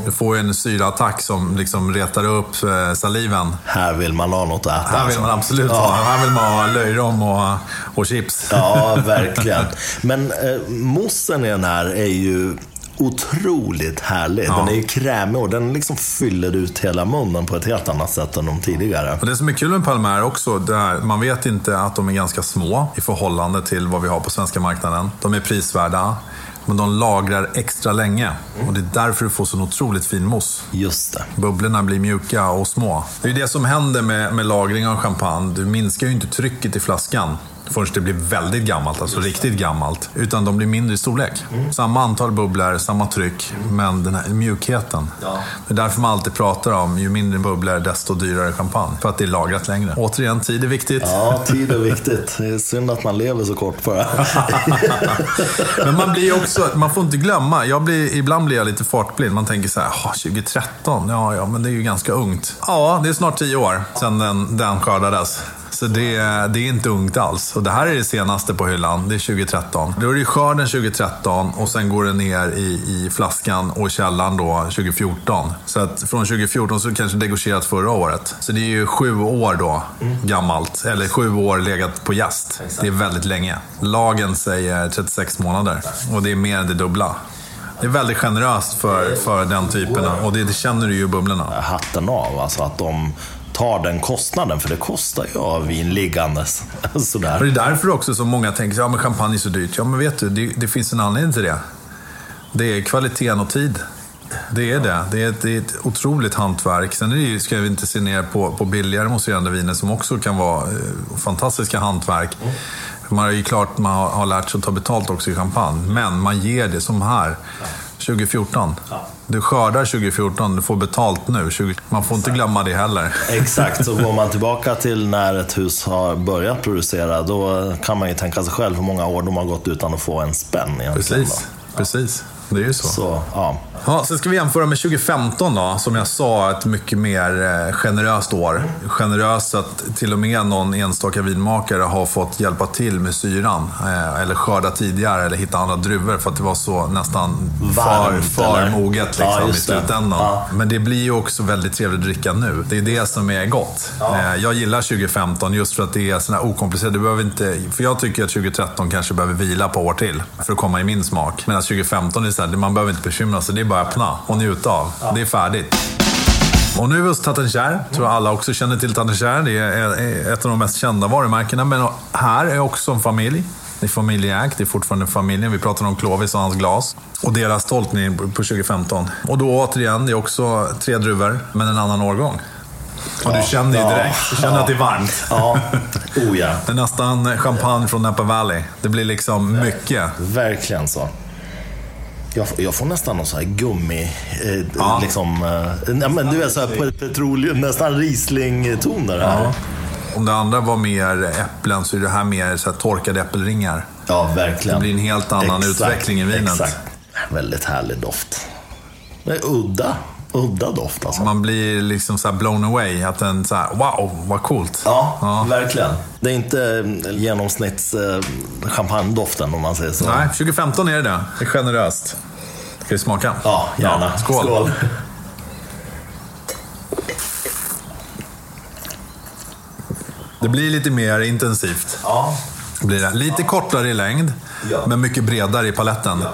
Du får ju en syraattack som liksom retar upp eh, saliven. Här vill man ha något att äta. Här vill alltså. man absolut ha. Här vill man ha löjrom och, och chips. Ja, verkligen. Men eh, mossen i den här är ju otroligt härlig. Den är ju krämig och den liksom fyller ut hela munnen på ett helt annat sätt än de tidigare. Och det som är kul med Palmer också, det är, man vet inte att de är ganska små i förhållande till vad vi har på svenska marknaden. De är prisvärda, men de lagrar extra länge. Och det är därför du får så otroligt fin mousse. Just det. Bubblorna blir mjuka och små. Det är ju det som händer med, med lagring av champagne. Du minskar ju inte trycket i flaskan förrän det blir väldigt gammalt, alltså riktigt gammalt. Utan de blir mindre i storlek. Samma antal bubblor, samma tryck, men den här mjukheten. Det är därför man alltid pratar om, ju mindre bubblor desto dyrare champagne. För att det är lagrat längre. Återigen, tid är viktigt. Ja, tid är viktigt. Det är synd att man lever så kort bara. Men man blir också, man får inte glömma, jag blir, ibland blir jag lite fartblind. Man tänker så här, "Ah, 2013, ja, ja, men det är ju ganska ungt. Ja, det är snart tio år sedan den, den skördades. Så det, det är inte ungt alls. Och det här är det senaste på hyllan, det är 2013. Då är det skörden 2013 och sen går det ner i, i flaskan och källaren då 2014. Så att från 2014 så kanske det gått förra året. Så det är ju sju år då gammalt, eller sju år legat på jäst. Det är väldigt länge. Lagen säger 36 månader och det är mer än det dubbla. Det är väldigt generöst för, för den typen och det, det känner du ju i bubblorna. Hatten av, alltså att de tar den kostnaden. För det kostar ju att ha vin liggandes. Sådär. Och det är därför också som många tänker, ja men champagne är så dyrt. Ja men vet du, det, det finns en anledning till det. Det är kvaliteten och tid. Det är det. Det är ett, det är ett otroligt hantverk. Sen är det ju, ska vi inte se ner på, på billigare mousserande viner som också kan vara eh, fantastiska hantverk. Man har ju klart man har, har lärt sig att ta betalt också i champagne. Men man ger det som här. 2014. Du skördar 2014, du får betalt nu. 20, man får inte glömma det heller. Exakt, så går man tillbaka till när ett hus har börjat producera, då kan man ju tänka sig själv hur många år de har gått utan att få en spänn. Precis, precis. Det är ju så. Så, ja. Ja, sen ska vi jämföra med 2015 då, som jag sa, ett mycket mer eh, generöst år. Generöst att till och med någon enstaka vinmakare har fått hjälpa till med syran. Eh, eller skörda tidigare, eller hitta andra druvor för att det var så nästan för, Varmt, för eller? moget Ja, liksom, i just det. slutändan. Ja. Men det blir ju också väldigt trevligt att dricka nu. Det är det som är gott. Eh, jag gillar 2015 just för att det är sådär okomplicerat. Du behöver inte, för jag tycker att 2013 kanske behöver vila på år till för att komma i min smak. Medan 2015 är såhär, man behöver inte bekymra sig. Det är bara att öppna och njuta av. Det är färdigt. Och nu är vi hos Tatenskär. tror alla också känner till Tatenskär. Det är ett av de mest kända varumärkena. Men här är också en familj. Det är familjeägt, det är fortfarande familjen. Vi pratar om Clovis och hans glas. Och deras tolkning på 2015. Och då återigen, det är också tre druvor, men en annan årgång. Och du känner ju ja, direkt, du känner ja. att det är varmt. Ja, oh ja. Det är nästan champagne från Napa Valley. Det blir liksom mycket. Verkligen så. Jag, jag får nästan någon sån här gummi... Eh, ja. liksom, eh, nej, men du är så här petroleum, nästan Riesling-toner här. Ja. Om det andra var mer äpplen så är det här mer så här torkade äppelringar. Ja, verkligen. Det blir en helt annan exakt, utveckling i vinet. Exakt. Väldigt härlig doft. Det är udda. Udda doft alltså. Man blir liksom så blown away. Att den så här, wow, vad coolt. Ja, ja, verkligen. Det är inte genomsnitts eh, champagnedoften om man säger så. Nej, 2015 är det det. Det är generöst. Ska vi smaka? Ja, gärna. Ja, skål. skål. Det blir lite mer intensivt. Ja. Blir det. Lite kortare i längd, ja. men mycket bredare i paletten.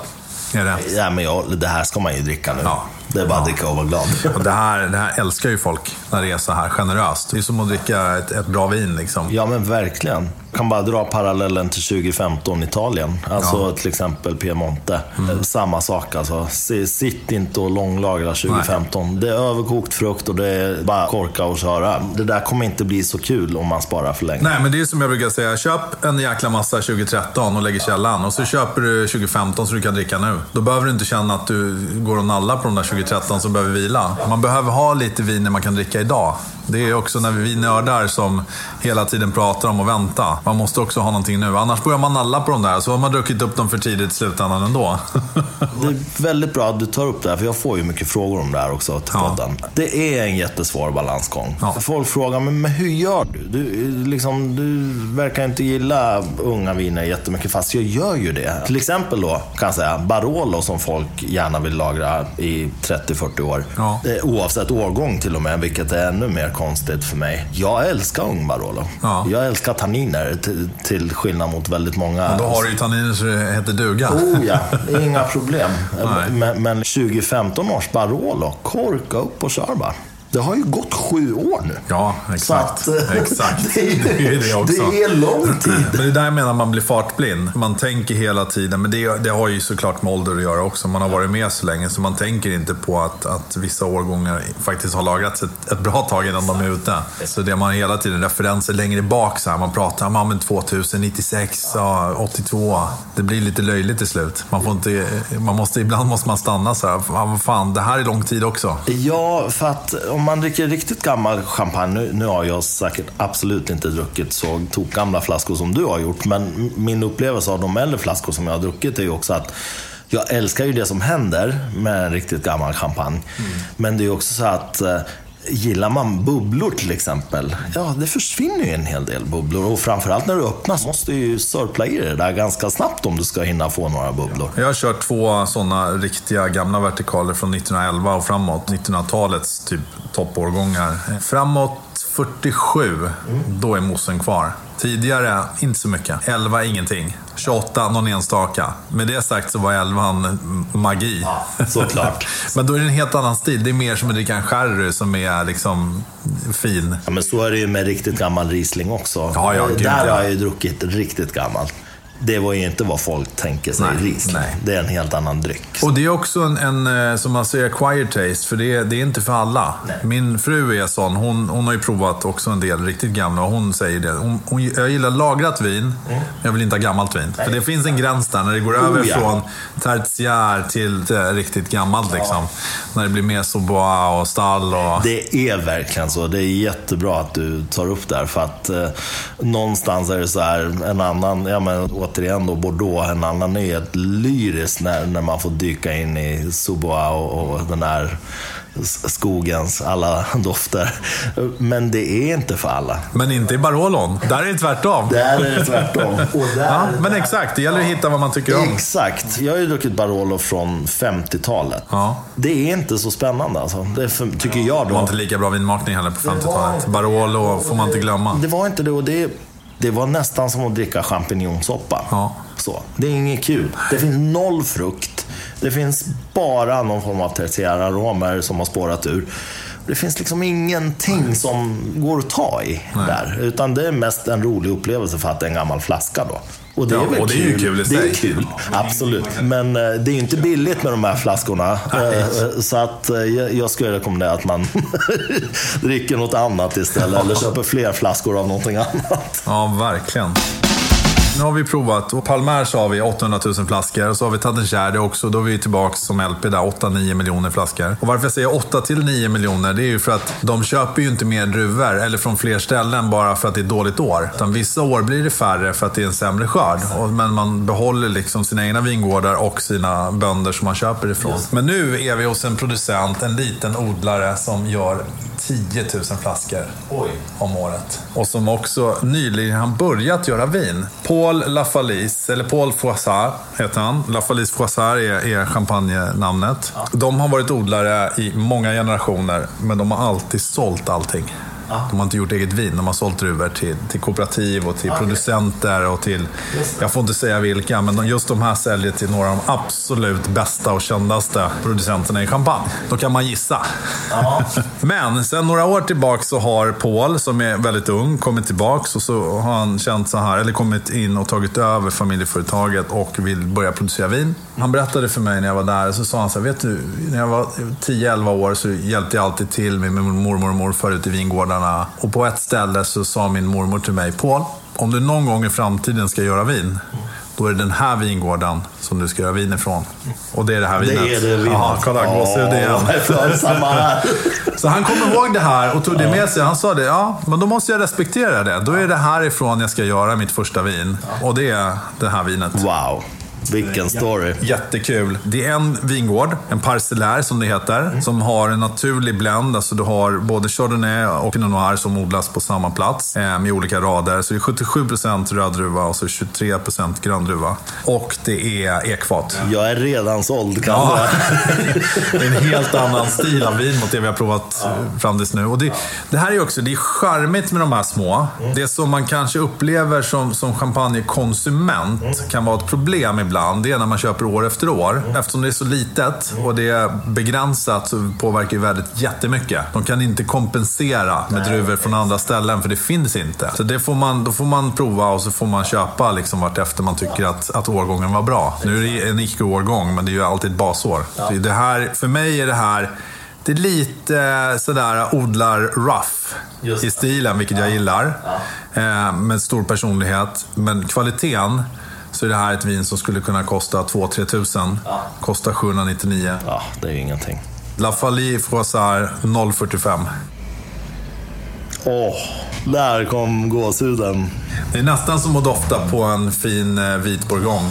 Ja. Är det. Ja, men jag, det här ska man ju dricka nu. Ja. Det är bara att dricka och vara glad. Och det, här, det här älskar ju folk, när det är så här generöst. Det är som att dricka ett, ett bra vin. Liksom. Ja, men verkligen. Jag kan bara dra parallellen till 2015 Italien. Alltså ja. till exempel Piemonte. Mm. Samma sak alltså. Sitt inte och långlagra 2015. Nej. Det är överkokt frukt och det är bara korka och köra. Det där kommer inte bli så kul om man sparar för länge. Nej, men det är som jag brukar säga. Köp en jäkla massa 2013 och lägger källan. Och så köper du 2015 så du kan dricka nu. Då behöver du inte känna att du går och nallar på de där 2013 som behöver vila. Man behöver ha lite vin man kan dricka idag. Det är också när vi nördar som hela tiden pratar om att vänta. Man måste också ha någonting nu. Annars börjar man nalla på de där, så har man druckit upp dem för tidigt i slutändan ändå. det är väldigt bra att du tar upp det här, för jag får ju mycket frågor om det här också till podden. Ja. Det är en jättesvår balansgång. Ja. Folk frågar, men, men hur gör du? Du, liksom, du verkar inte gilla unga viner jättemycket, fast jag gör ju det. Till exempel då, kan jag säga, Barolo som folk gärna vill lagra i 30-40 år. Ja. Oavsett årgång till och med, vilket är ännu mer konstigt för mig. Jag älskar ung Barolo. Ja. Jag älskar tanniner till, till skillnad mot väldigt många. Men då har du ju tanniner så det heter duga. Oh ja, inga problem. men, men 2015 års Barolo, korka upp och kör bara. Det har ju gått sju år nu. Ja, exakt. Att, exakt. det, är, det, är det, också. det är lång tid. Men det är där jag menar man blir fartblind. Man tänker hela tiden, men det, det har ju såklart med ålder att göra också. Man har varit med så länge så man tänker inte på att, att vissa årgångar faktiskt har lagrats ett, ett bra tag innan de är ute. Så det man hela tiden referenser längre bak så här. Man pratar om ja, 2096, ja, 82. Det blir lite löjligt till slut. Man får inte, man måste, ibland måste man stanna så här. Vad fan, det här är lång tid också. Ja, för att om man dricker riktigt gammal champagne, nu, nu har jag säkert absolut inte druckit så gamla flaskor som du har gjort, men min upplevelse av de äldre flaskor som jag har druckit är ju också att jag älskar ju det som händer med en riktigt gammal champagne. Mm. Men det är ju också så att eh, Gillar man bubblor till exempel, ja det försvinner ju en hel del bubblor. Och framförallt när du öppnar så måste du ju sörpla i det där ganska snabbt om du ska hinna få några bubblor. Jag har kört två sådana riktiga gamla vertikaler från 1911 och framåt. 1900-talets typ toppårgångar. Framåt 47, mm. då är mossen kvar. Tidigare, inte så mycket. 11, ingenting. 28, någon enstaka. Med det sagt så var 11 magi. Ja, såklart. men då är det en helt annan stil. Det är mer som att dricka en sherry som är liksom fin. Ja, men så är det ju med riktigt gammal Riesling också. Ja, ja, Där har jag ju druckit riktigt gammalt det var ju inte vad folk tänker sig nej, Riesling. Nej. Det är en helt annan dryck. Och det är också en, en eh, som man säger, acquired taste. För det är, det är inte för alla. Nej. Min fru är sån. Hon, hon har ju provat också en del riktigt gamla och hon säger det. Hon, hon, jag gillar lagrat vin, mm. men jag vill inte ha gammalt vin. För det finns en gräns där när det går oh, över ja. från tertiär till, till riktigt gammalt. Ja. Liksom. När det blir mer Sobois och stall. Och... Det är verkligen så. Det är jättebra att du tar upp det här. För att eh, någonstans är det så här, en annan, ja men återigen då Bordeaux, en annan nyhet, lyriskt när, när man får dyka in i Subois och, och den här skogens alla dofter. Men det är inte för alla. Men inte i Barolon. Där är det tvärtom. Där är det tvärtom. ja, men exakt, det gäller att hitta vad man tycker om. Exakt. Jag har ju druckit Barolo från 50-talet. Ja. Det är inte så spännande alltså. Det för, tycker jag då. Det var inte lika bra vinmakning heller på 50-talet. Barolo får man inte glömma. Det var inte det. Och det det var nästan som att dricka champinjonsoppa. Ja. Så. Det är inget kul. Det finns noll frukt. Det finns bara någon form av tertiära aromer som har spårat ur. Det finns liksom ingenting som går att ta i Nej. där. Utan det är mest en rolig upplevelse för att det är en gammal flaska då. Och det är, ja, och det är ju kul i sig. Det är kul, absolut. Men eh, det är ju inte billigt med de här flaskorna. Eh, så att eh, jag skulle rekommendera att man dricker något annat istället. Eller köper fler flaskor av någonting annat. Ja, verkligen. Nu har vi provat. Och Palmer så har vi 800 000 flaskor. Och så har vi Tadencherde också. Då är vi tillbaka som LP där, 8-9 miljoner flaskor. Och varför jag säger 8-9 miljoner, det är ju för att de köper ju inte mer druvor, eller från fler ställen, bara för att det är ett dåligt år. Utan vissa år blir det färre för att det är en sämre skörd. Men man behåller liksom sina egna vingårdar och sina bönder som man köper ifrån. Men nu är vi hos en producent, en liten odlare, som gör 10 000 flaskor Oj. om året. Och som också nyligen har börjat göra vin. Paul Lafalise, eller Paul Froissart heter han. Lafalise Froissart är, är champagne-namnet. De har varit odlare i många generationer, men de har alltid sålt allting. De har inte gjort eget vin, de har sålt druvor till, till kooperativ och till producenter och till, jag får inte säga vilka, men just de här säljer till några av de absolut bästa och kändaste producenterna i champagne. Då kan man gissa. Men sen några år tillbaka så har Paul, som är väldigt ung, kommit tillbaka och så har han känt så här, eller kommit in och tagit över familjeföretaget och vill börja producera vin. Han berättade för mig när jag var där, så sa han så här, vet du, när jag var 10-11 år så hjälpte jag alltid till med min mormor och morfar ute i vingårdarna. Och på ett ställe så sa min mormor till mig, Paul, om du någon gång i framtiden ska göra vin, då är det den här vingården som du ska göra vin ifrån. Och det är det här vinet. Det är det vinet. Ja, kolla, gåshud igen. Så han kom ihåg det här och tog det med sig. Han sa det, ja, men då måste jag respektera det. Då är det härifrån jag ska göra mitt första vin. Och det är det här vinet. Wow, vilken story. Jättekul. Det är en vingård, en parcellär som det heter, som har en naturlig blend. Alltså du har både Chardonnay och Pinot Noir som odlas på samma plats eh, med olika rader. Så det är 77% röddruva och så 23% gröndruva. Och det är ekfat. Jag är redan såld kan Ja. det är en helt annan stil av vin mot det vi har provat eh, fram tills nu. Och det, det här är också, det är charmigt med de här små. Det som man kanske upplever som, som champagnekonsument kan vara ett problem ibland. Det är när man köper år efter år. Eftersom det är så litet och det är begränsat så påverkar ju värdet jättemycket. De kan inte kompensera med druvor från andra ställen för det finns inte. Så det får man, då får man prova och så får man köpa liksom vart efter man tycker att, att årgången var bra. Nu är det en icke-årgång men det är ju alltid ett basår. Så det här, för mig är det här det är lite sådär odlar rough Just i stilen, vilket jag gillar. Eh, med stor personlighet. Men kvaliteten, så är det här ett vin som skulle kunna kosta 2-3 tusen. Kostar 799. Ja, det är ju ingenting. La Fallie Froissart 045. Åh, där kom gåshuden. Det är nästan som att dofta på en fin eh, vit bourgogne.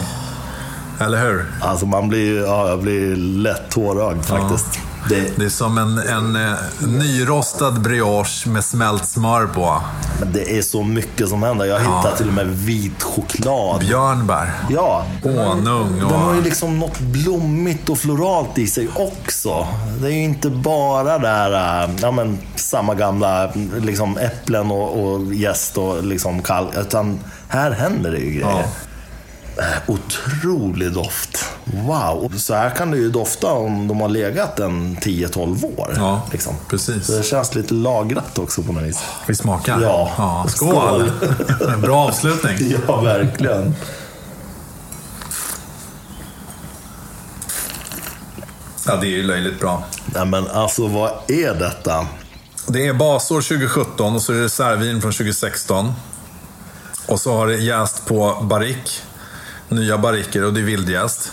Eller hur? Alltså man blir, ja, jag blir lätt tårögd faktiskt. Det, Det är som en, en eh, nyrostad brioche med smält smör på. men det är så mycket som händer. Jag hittar till och med vit choklad. Björnbär. Ja. Honung Den har ju och... liksom något blommigt och floralt i sig också. Det är ju inte bara där, äh, ja men samma gamla liksom äpplen och, och jäst och liksom kall. Utan här händer det ju grejer. Äh, Otrolig doft. Wow. Så här kan det ju dofta om de har legat en 10-12 år. Ja, liksom. precis. Så det känns lite lagrat också på något vis. Vi smakar. Ja. skål! Bra avslutning. Ja, verkligen. Ja, det är ju löjligt bra. Nej, men alltså vad är detta? Det är basår 2017 och så är det reservvin från 2016. Och så har det jäst på barrik. Nya barriker och det är vildjäst.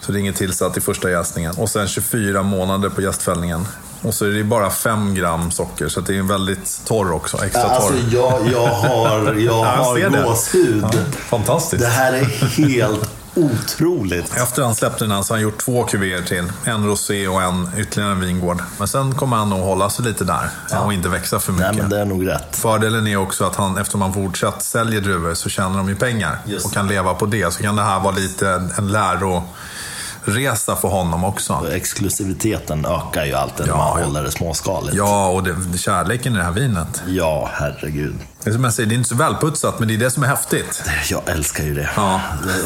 Så det är inget tillsatt i första jäsningen. Och sen 24 månader på jästfällningen. Och så är det bara 5 gram socker, så det är väldigt torr också. Extra torr. Alltså jag, jag har, jag har gåshud. Ja, fantastiskt. Det här är helt otroligt. Efter han släppte den här så har han gjort två kuvéer till. En rosé och en ytterligare en vingård. Men sen kommer han nog hålla sig lite där och inte växa för mycket. Nej, men det är nog rätt. Fördelen är också att han, eftersom han fortsatt säljer druvor så tjänar de ju pengar Just och kan leva på det. Så kan det här vara lite en läroresa för honom också. Exklusiviteten ökar ju alltid när Ja, man ja. håller det småskaligt. Ja, och det, kärleken i det här vinet. Ja, herregud. Det är som jag säger, det är inte så välputsat, men det är det som är häftigt. Jag älskar ju det. Ja.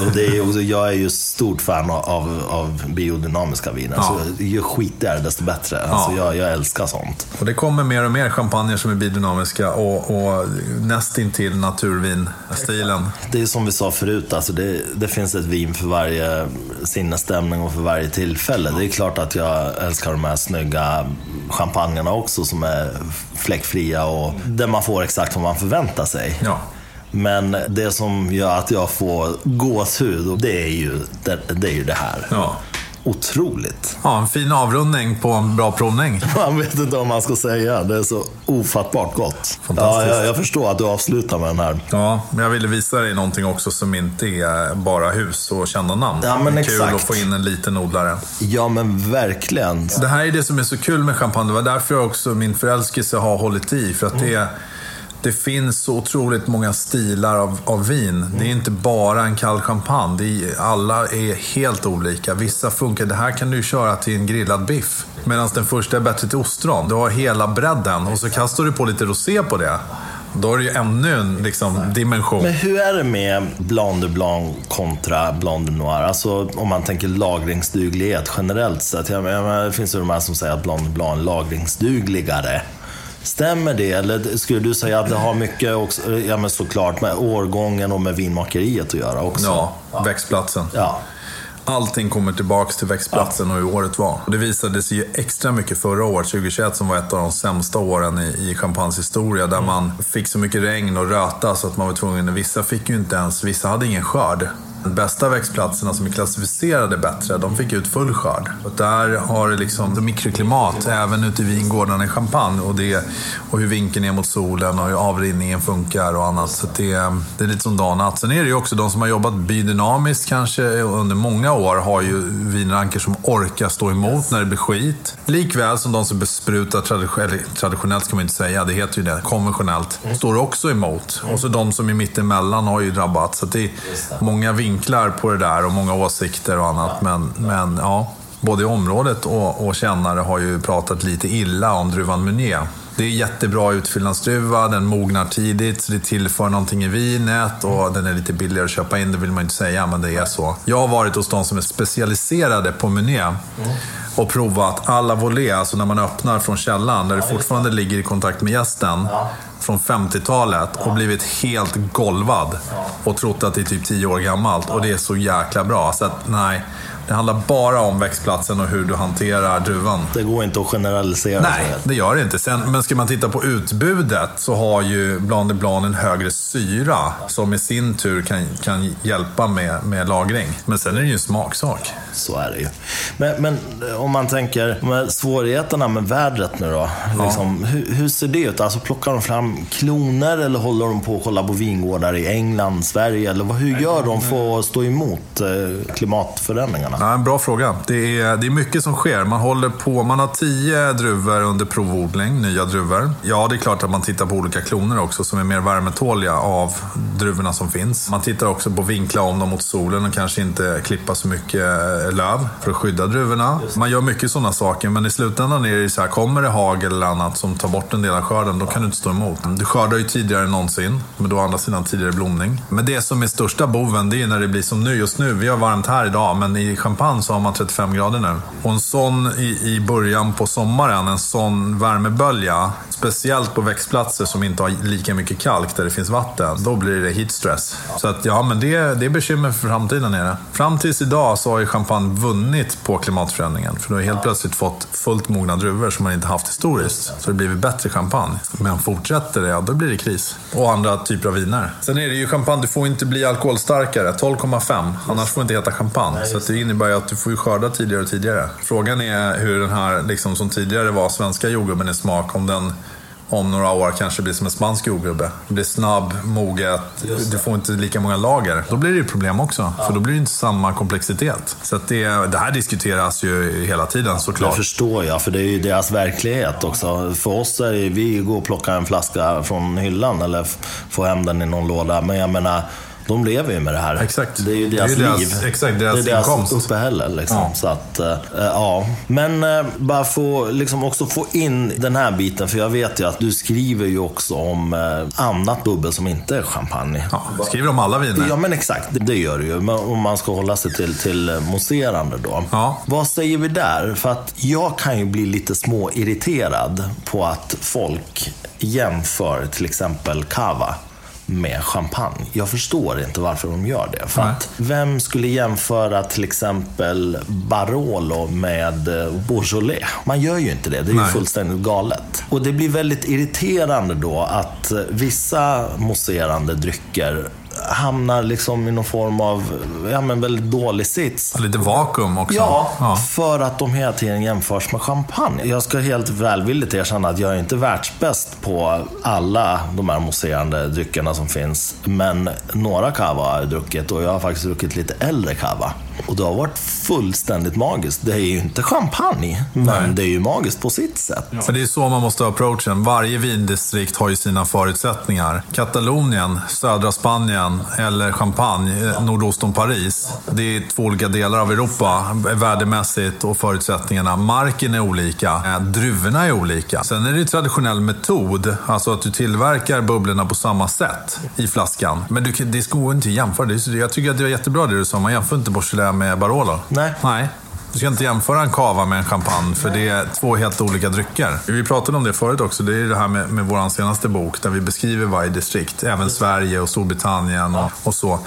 Och det är också, jag är ju stort fan av, av biodynamiska viner. Ja. Så ju skitigare desto bättre. Alltså, jag, jag älskar sånt. Och det kommer mer och mer champagner som är biodynamiska och, och nästintill naturvinstilen. Det är som vi sa förut, alltså det, det finns ett vin för varje sinnesstämning och för varje tillfälle. Det är klart att jag älskar de här snygga champagnerna också som är fläckfria och där man får exakt vad man förväntar sig. Ja. Men det som gör att jag får gåshud, det är ju det, det, är ju det här. Ja. Otroligt. Ja, en fin avrundning på en bra provning. Man vet inte vad man ska säga. Det är så ofattbart gott. Ja, jag, jag förstår att du avslutar med den här. Ja, men jag ville visa dig någonting också som inte är bara hus och kända namn. Ja, men det är kul exakt. att få in en liten odlare. Ja, men verkligen. Det här är det som är så kul med champagne. Det var därför jag också min förälskelse har hållit i. För att det, det finns så otroligt många stilar av, av vin. Det är inte bara en kall champagne. Det är, alla är helt olika. Vissa funkar. Det här kan du köra till en grillad biff. Medan den första är bättre till ostron. Du har hela bredden och så kastar du på lite rosé på det. Då är det ju ännu en liksom, dimension. Men hur är det med Blanc de Blanc kontra Blanc de Noir? Alltså om man tänker lagringsduglighet generellt sett. Jag menar, det finns ju de här som säger att Blanc de Blanc är lagringsdugligare. Stämmer det? Eller skulle du säga att det har mycket också, ja men såklart med årgången och med vinmakeriet att göra också? Ja, växtplatsen. Ja. Allting kommer tillbaks till växtplatsen och hur året var. Och det visade sig ju extra mycket förra året, 2021, som var ett av de sämsta åren i, i Champagnes historia. Där man fick så mycket regn och röta så att man var tvungen... Vissa fick ju inte ens... Vissa hade ingen skörd. De bästa växtplatserna som är klassificerade bättre, de fick ut full skörd. Och där har det liksom mikroklimat, även ute i vingårdarna i Champagne. Och, det, och hur vinkeln är mot solen och hur avrinningen funkar och annat. Så det, det är lite som dag och natt. Sen är det ju också de som har jobbat biodynamiskt kanske under många år har ju vinranker som orkar stå emot när det blir skit. Likväl som de som besprutar traditionellt, traditionellt kan man inte säga, det heter ju det, konventionellt, står också emot. Och så de som är mittemellan har ju drabbats. Så det är många vinklar på det där och många åsikter och annat. Men, men ja, både i området och, och kännare har ju pratat lite illa om druvan Meunier. Det är jättebra utfyllnadsdruva, den mognar tidigt, så det tillför någonting i vinet och den är lite billigare att köpa in, det vill man inte säga, men det är så. Jag har varit hos de som är specialiserade på Meunier och provat alla volé, alltså när man öppnar från källan, där det fortfarande ligger i kontakt med gästen, från 50-talet och blivit helt golvad och trott att det är typ 10 år gammalt och det är så jäkla bra. Så att nej, det handlar bara om växtplatsen och hur du hanterar druvan. Det går inte att generalisera. Nej, det gör det inte. Sen, men ska man titta på utbudet så har ju Blanc de Blanc en högre syra som i sin tur kan, kan hjälpa med, med lagring. Men sen är det ju en smaksak. Så är det ju. Men, men om man tänker, med svårigheterna med vädret nu då. Liksom, hur, hur ser det ut? Alltså plockar de fram kloner eller håller de på att kolla på vingårdar i England, Sverige? Eller hur gör de för att stå emot eh, klimatförändringarna? Ja, en bra fråga. Det är, det är mycket som sker. Man håller på, man har tio druvor under provodling, nya druvor. Ja, det är klart att man tittar på olika kloner också som är mer värmetåliga av druvorna som finns. Man tittar också på vinkla om dem mot solen och kanske inte klippa så mycket eh, löv för att skydda druvorna. Man gör mycket sådana saker, men i slutändan är det så här, kommer det hagel eller annat som tar bort en del av skörden, då kan du inte stå emot. Du skördar ju tidigare än någonsin, men då å andra sidan tidigare blomning. Men det som är största boven, det är när det blir som nu. Just nu, vi har varmt här idag, men i Champagne så har man 35 grader nu. Och en sån i, i början på sommaren, en sån värmebölja, speciellt på växtplatser som inte har lika mycket kalk där det finns vatten, då blir det heatstress. Så att ja, men det, det är bekymmer för framtiden är det. Fram tills idag så har ju Champagne vunnit på klimatförändringen. För du har helt plötsligt fått fullt mogna druvor som man inte haft historiskt. Så det har blivit bättre champagne. Men fortsätter det, ja då blir det kris. Och andra typer av viner. Sen är det ju champagne, du får inte bli alkoholstarkare. 12,5. Annars får det inte heta champagne. Så att det innebär ju att du får ju skörda tidigare och tidigare. Frågan är hur den här, liksom som tidigare var svenska jordgubben i smak, om den om några år kanske blir som en spansk jordgubbe. Det blir snabb, moget, du får inte lika många lager. Då blir det ju problem också, för då blir det inte samma komplexitet. Så det, det här diskuteras ju hela tiden Det såklart. förstår jag, för det är ju deras verklighet också. För oss är det, vi går och plockar en flaska från hyllan eller får hem den i någon låda. Men jag menar, de lever ju med det här. Exakt. Det är ju Det är deras deras- liv. exakt, deras det är deras inkomst. uppehälle. Liksom. Ja. Så att, eh, ja. Men eh, bara få, liksom också få in den här biten, för jag vet ju att du skriver ju också om eh, annat bubbel som inte är champagne. Ja, skriver om alla viner. Ja men exakt, det- gör det ju. Men om man ska hålla sig till, till mousserande då. Ja. Vad säger vi där? För att jag kan ju bli lite småirriterad på att folk jämför till exempel cava med champagne. Jag förstår inte varför de gör det. För att vem skulle jämföra till exempel Barolo med eh, Beaujolais? Man gör ju inte det. Det är ju Nej. fullständigt galet. Och det blir väldigt irriterande då att eh, vissa mousserande drycker hamnar liksom i någon form av ja, men väldigt dålig sits. Lite vakuum också. Ja, ja. för att de hela tiden jämförs med champagne. Jag ska helt välvilligt erkänna att jag är inte världsbäst på alla de här mousserande dryckerna som finns. Men några cava har jag druckit och jag har faktiskt druckit lite äldre cava. Och det har varit fullständigt magiskt. Det är ju inte champagne, men Nej. det är ju magiskt på sitt sätt. För det är så man måste approachen. Varje vindistrikt har ju sina förutsättningar. Katalonien, södra Spanien eller Champagne, eh, nordost om Paris. Det är två olika delar av Europa, värdemässigt och förutsättningarna. Marken är olika, eh, druvorna är olika. Sen är det ju traditionell metod, alltså att du tillverkar bubblorna på samma sätt i flaskan. Men du, det går inte att jämföra. Är- Jag tycker att det var jättebra det du sa. Man jämför inte Beaujolais med Barolo. Nej. Nej. Du ska inte jämföra en cava med en champagne, för det är två helt olika drycker. Vi pratade om det förut också. Det är det här med, med vår senaste bok, där vi beskriver varje distrikt. Även Sverige och Storbritannien och, och så.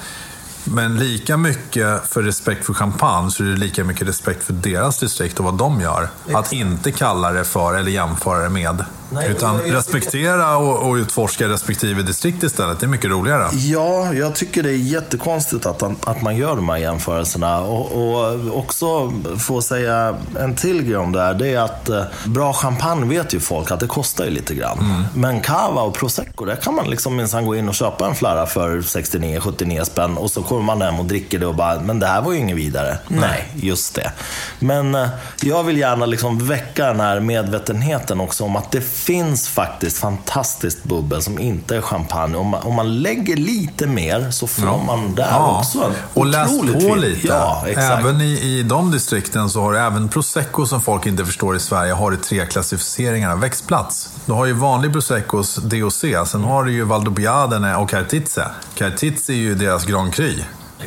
Men lika mycket för respekt för champagne så är det lika mycket respekt för deras distrikt och vad de gör. Att inte kalla det för eller jämföra det med. Nej, utan respektera och, och utforska respektive distrikt istället. Det är mycket roligare. Ja, jag tycker det är jättekonstigt att, att man gör de här jämförelserna. Och, och också få säga en till grej om det här. Det är att eh, bra champagne vet ju folk att det kostar ju lite grann. Men cava och prosecco, där kan man liksom minsann gå in och köpa en flarra för 69-79 spänn. Och så kommer man hem och dricker det och bara, men det här var ju inget vidare. Nej, just det. Men eh, jag vill gärna liksom väcka den här medvetenheten också om att det finns faktiskt fantastiskt bubbel som inte är champagne. Om man, om man lägger lite mer så får man där också en Och läs på lite. Ja. Även i, i de distrikten så har du även prosecco som folk inte förstår i Sverige har du tre klassificeringar av växtplats. Du har ju vanlig proseccos DOC, sen har du ju Valdobbiadene och Cartize. Cartize är ju deras Grand Cru.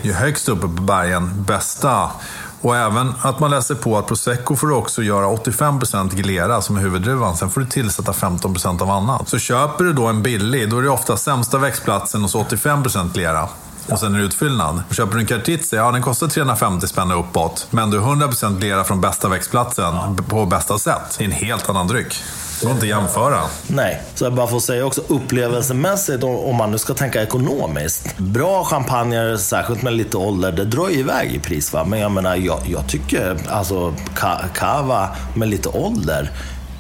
Ju högst uppe på bergen, bästa. Och även att man läser på att prosecco får du också göra 85% glera som är huvuddruvan. Sen får du tillsätta 15% av annat. Så köper du då en billig, då är det ofta sämsta växtplatsen och så 85% glera. Och sen är det utfyllnad. Köper du en Cartizia, ja den kostar 350 spänn och uppåt. Men du har 100% glera från bästa växtplatsen på bästa sätt. Det är en helt annan dryck. Går inte att jämföra. Nej, så jag bara får säga också upplevelsemässigt, om man nu ska tänka ekonomiskt. Bra champagner, särskilt med lite ålder, det drar ju iväg i pris. Va? Men jag menar, jag, jag tycker alltså ka- cava med lite ålder,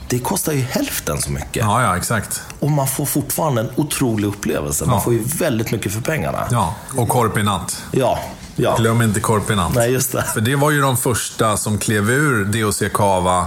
det kostar ju hälften så mycket. Ja, ja, exakt. Och man får fortfarande en otrolig upplevelse. Man Ja. får ju väldigt mycket för pengarna. Ja, och Corpinat. Ja, ja. Glöm inte Corpinat. Nej, just det. För det var ju de första som klev ur DOC Cava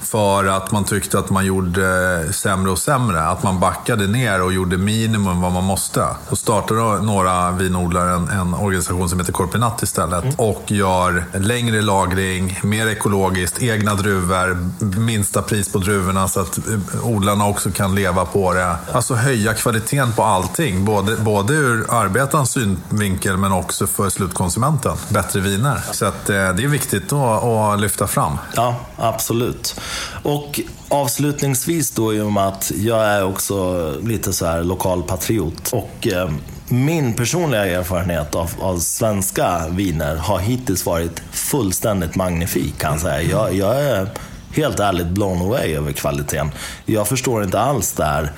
för att man tyckte att man gjorde sämre och sämre. Att man backade ner och gjorde minimum vad man måste. Då startade några vinodlare en, en organisation som heter Corpinat istället. Och gör längre lagring, mer ekologiskt, egna druvor, minsta pris på druvorna så att odlarna också kan leva på det. Alltså höja kvaliteten på allting. Både, både ur arbetarens synvinkel men också för slutkonsumenten. Bättre viner. Så att, eh, det är viktigt att, att lyfta fram. Ja, absolut. Och avslutningsvis då i och med att jag är också lite så här lokalpatriot. Och eh, min personliga erfarenhet av, av svenska viner har hittills varit fullständigt magnifik kan jag säga. Jag, jag är helt ärligt blown away över kvaliteten. Jag förstår inte alls där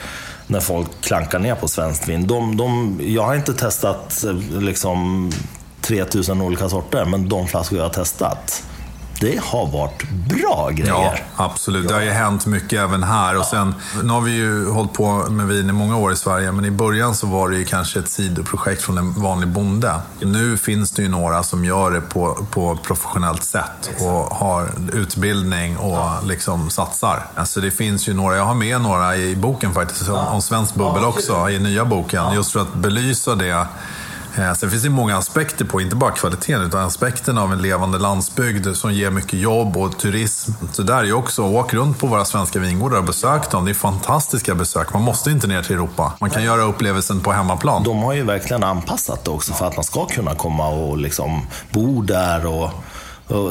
när folk klankar ner på svenskt vin. De, de, jag har inte testat eh, liksom 3000 olika sorter, men de flaskor jag har testat, det har varit bra grejer. Ja, absolut. Det har ju hänt mycket även här. Och sen, nu har vi ju hållit på med vin i många år i Sverige, men i början så var det ju kanske ett sidoprojekt från en vanlig bonde. Nu finns det ju några som gör det på, på ett professionellt sätt och har utbildning och liksom satsar. Alltså det finns ju några, jag har med några i boken faktiskt, om, om svensk bubbel också, i nya boken. Just för att belysa det Eh, Sen finns det många aspekter på, inte bara kvaliteten, utan aspekten av en levande landsbygd som ger mycket jobb och turism. Så där är ju också, åk runt på våra svenska vingårdar och besök dem. Det är fantastiska besök. Man måste inte ner till Europa. Man kan göra upplevelsen på hemmaplan. De har ju verkligen anpassat det också för att man ska kunna komma och liksom bo där och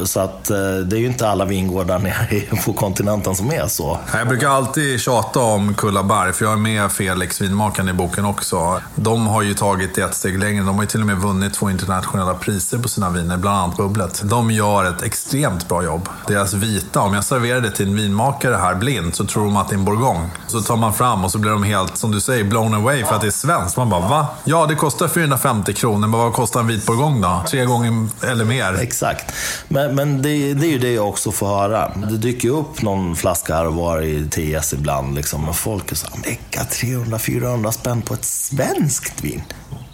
så att eh, det är ju inte alla vingårdar nere på kontinenten som är så. Jag brukar alltid tjata om Kullaberg, för jag är med Felix, vinmakaren i boken också. De har ju tagit det ett steg längre. De har ju till och med vunnit två internationella priser på sina viner, bland annat Bubblet. De gör ett extremt bra jobb. Deras vita, om jag serverar det till en vinmakare här blind så tror de att det är en bourgogne. Så tar man fram och så blir de helt, som du säger, blown away för att det är svenskt. Man bara, va? Ja, det kostar 450 kronor, men vad kostar en vit bourgogne då? Tre gånger eller mer. Exakt. Men, men det, det, är ju det jag också får höra. Det dyker upp någon flaska här och var i TS ibland. Liksom, och folk är så här, 300-400 spänn på ett svenskt vin.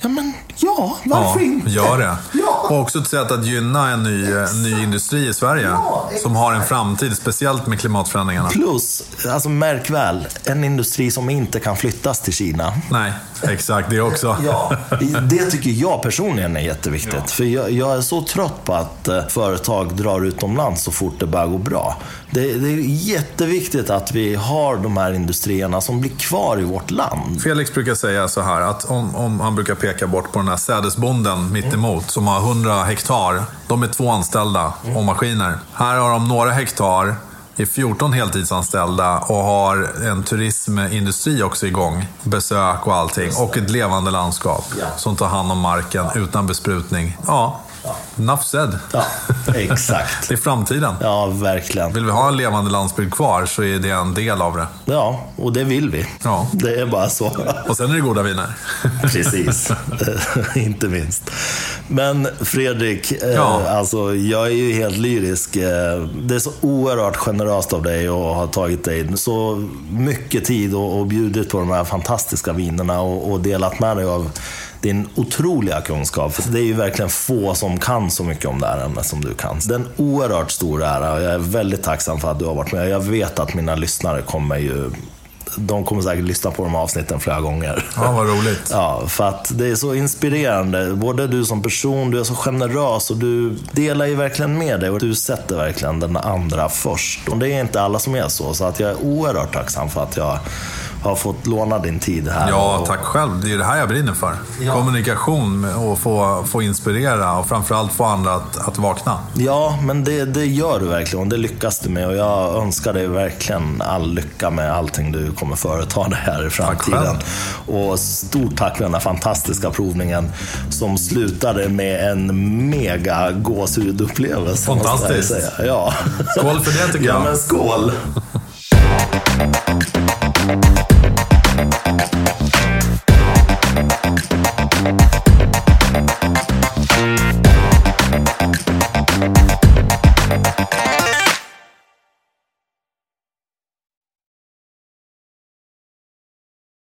Ja, men ja, varför ja, inte? Gör det. Ja. Och också ett sätt att gynna en ny, en ny industri i Sverige. Ja, som har en framtid, speciellt med klimatförändringarna. Plus, alltså märk väl, en industri som inte kan flyttas till Kina. Nej, exakt. Det också. ja, det tycker jag personligen är jätteviktigt. Ja. För jag, jag, är så trött på att eh, företag drar utomlands så fort det börjar gå bra. Det, det, är jätteviktigt att vi har de här industrierna som blir kvar i vårt land. Felix brukar säga så här, att om, om han brukar peka bort på den här sädesbonden mittemot som har 100 hektar. De är två anställda och maskiner. Här har de några hektar är 14 heltidsanställda och har en turismindustri också igång. Besök och allting. Och ett levande landskap som tar hand om marken utan besprutning. Ja, Enough said. Ja, exakt. det är framtiden. Ja, verkligen. Vill vi ha en levande landsbygd kvar så är det en del av det. Ja, och det vill vi. Ja. Det är bara så. Och sen är det goda viner. Precis, inte minst. Men Fredrik, eh, ja. alltså, jag är ju helt lyrisk. Eh, det är så oerhört generöst av dig att ha tagit dig så mycket tid och, och bjudit på de här fantastiska vinerna och, och delat med dig av din otroliga kunskap. Det är ju verkligen få som kan så mycket om det här ämnet som du kan. Det är en oerhört stor ära och jag är väldigt tacksam för att du har varit med. Jag vet att mina lyssnare kommer ju de kommer säkert lyssna på de här avsnitten flera gånger. Ja, vad roligt. Ja, för att det är så inspirerande. Både du som person, du är så generös och du delar ju verkligen med dig och du sätter verkligen den andra först. Och det är inte alla som är så, så att jag är oerhört tacksam för att jag har fått låna din tid här. Ja, tack själv. Det är det här jag brinner för. Ja. Kommunikation och få, få inspirera och framförallt få andra att, att vakna. Ja, men det, det gör du verkligen och det lyckas du med. Och jag önskar dig verkligen all lycka med allting du kommer företa dig här i framtiden. Och stort tack för den här fantastiska provningen som slutade med en mega gåshudupplevelse. Fantastiskt. Ja. Skål för det tycker jag. Ja, men skål.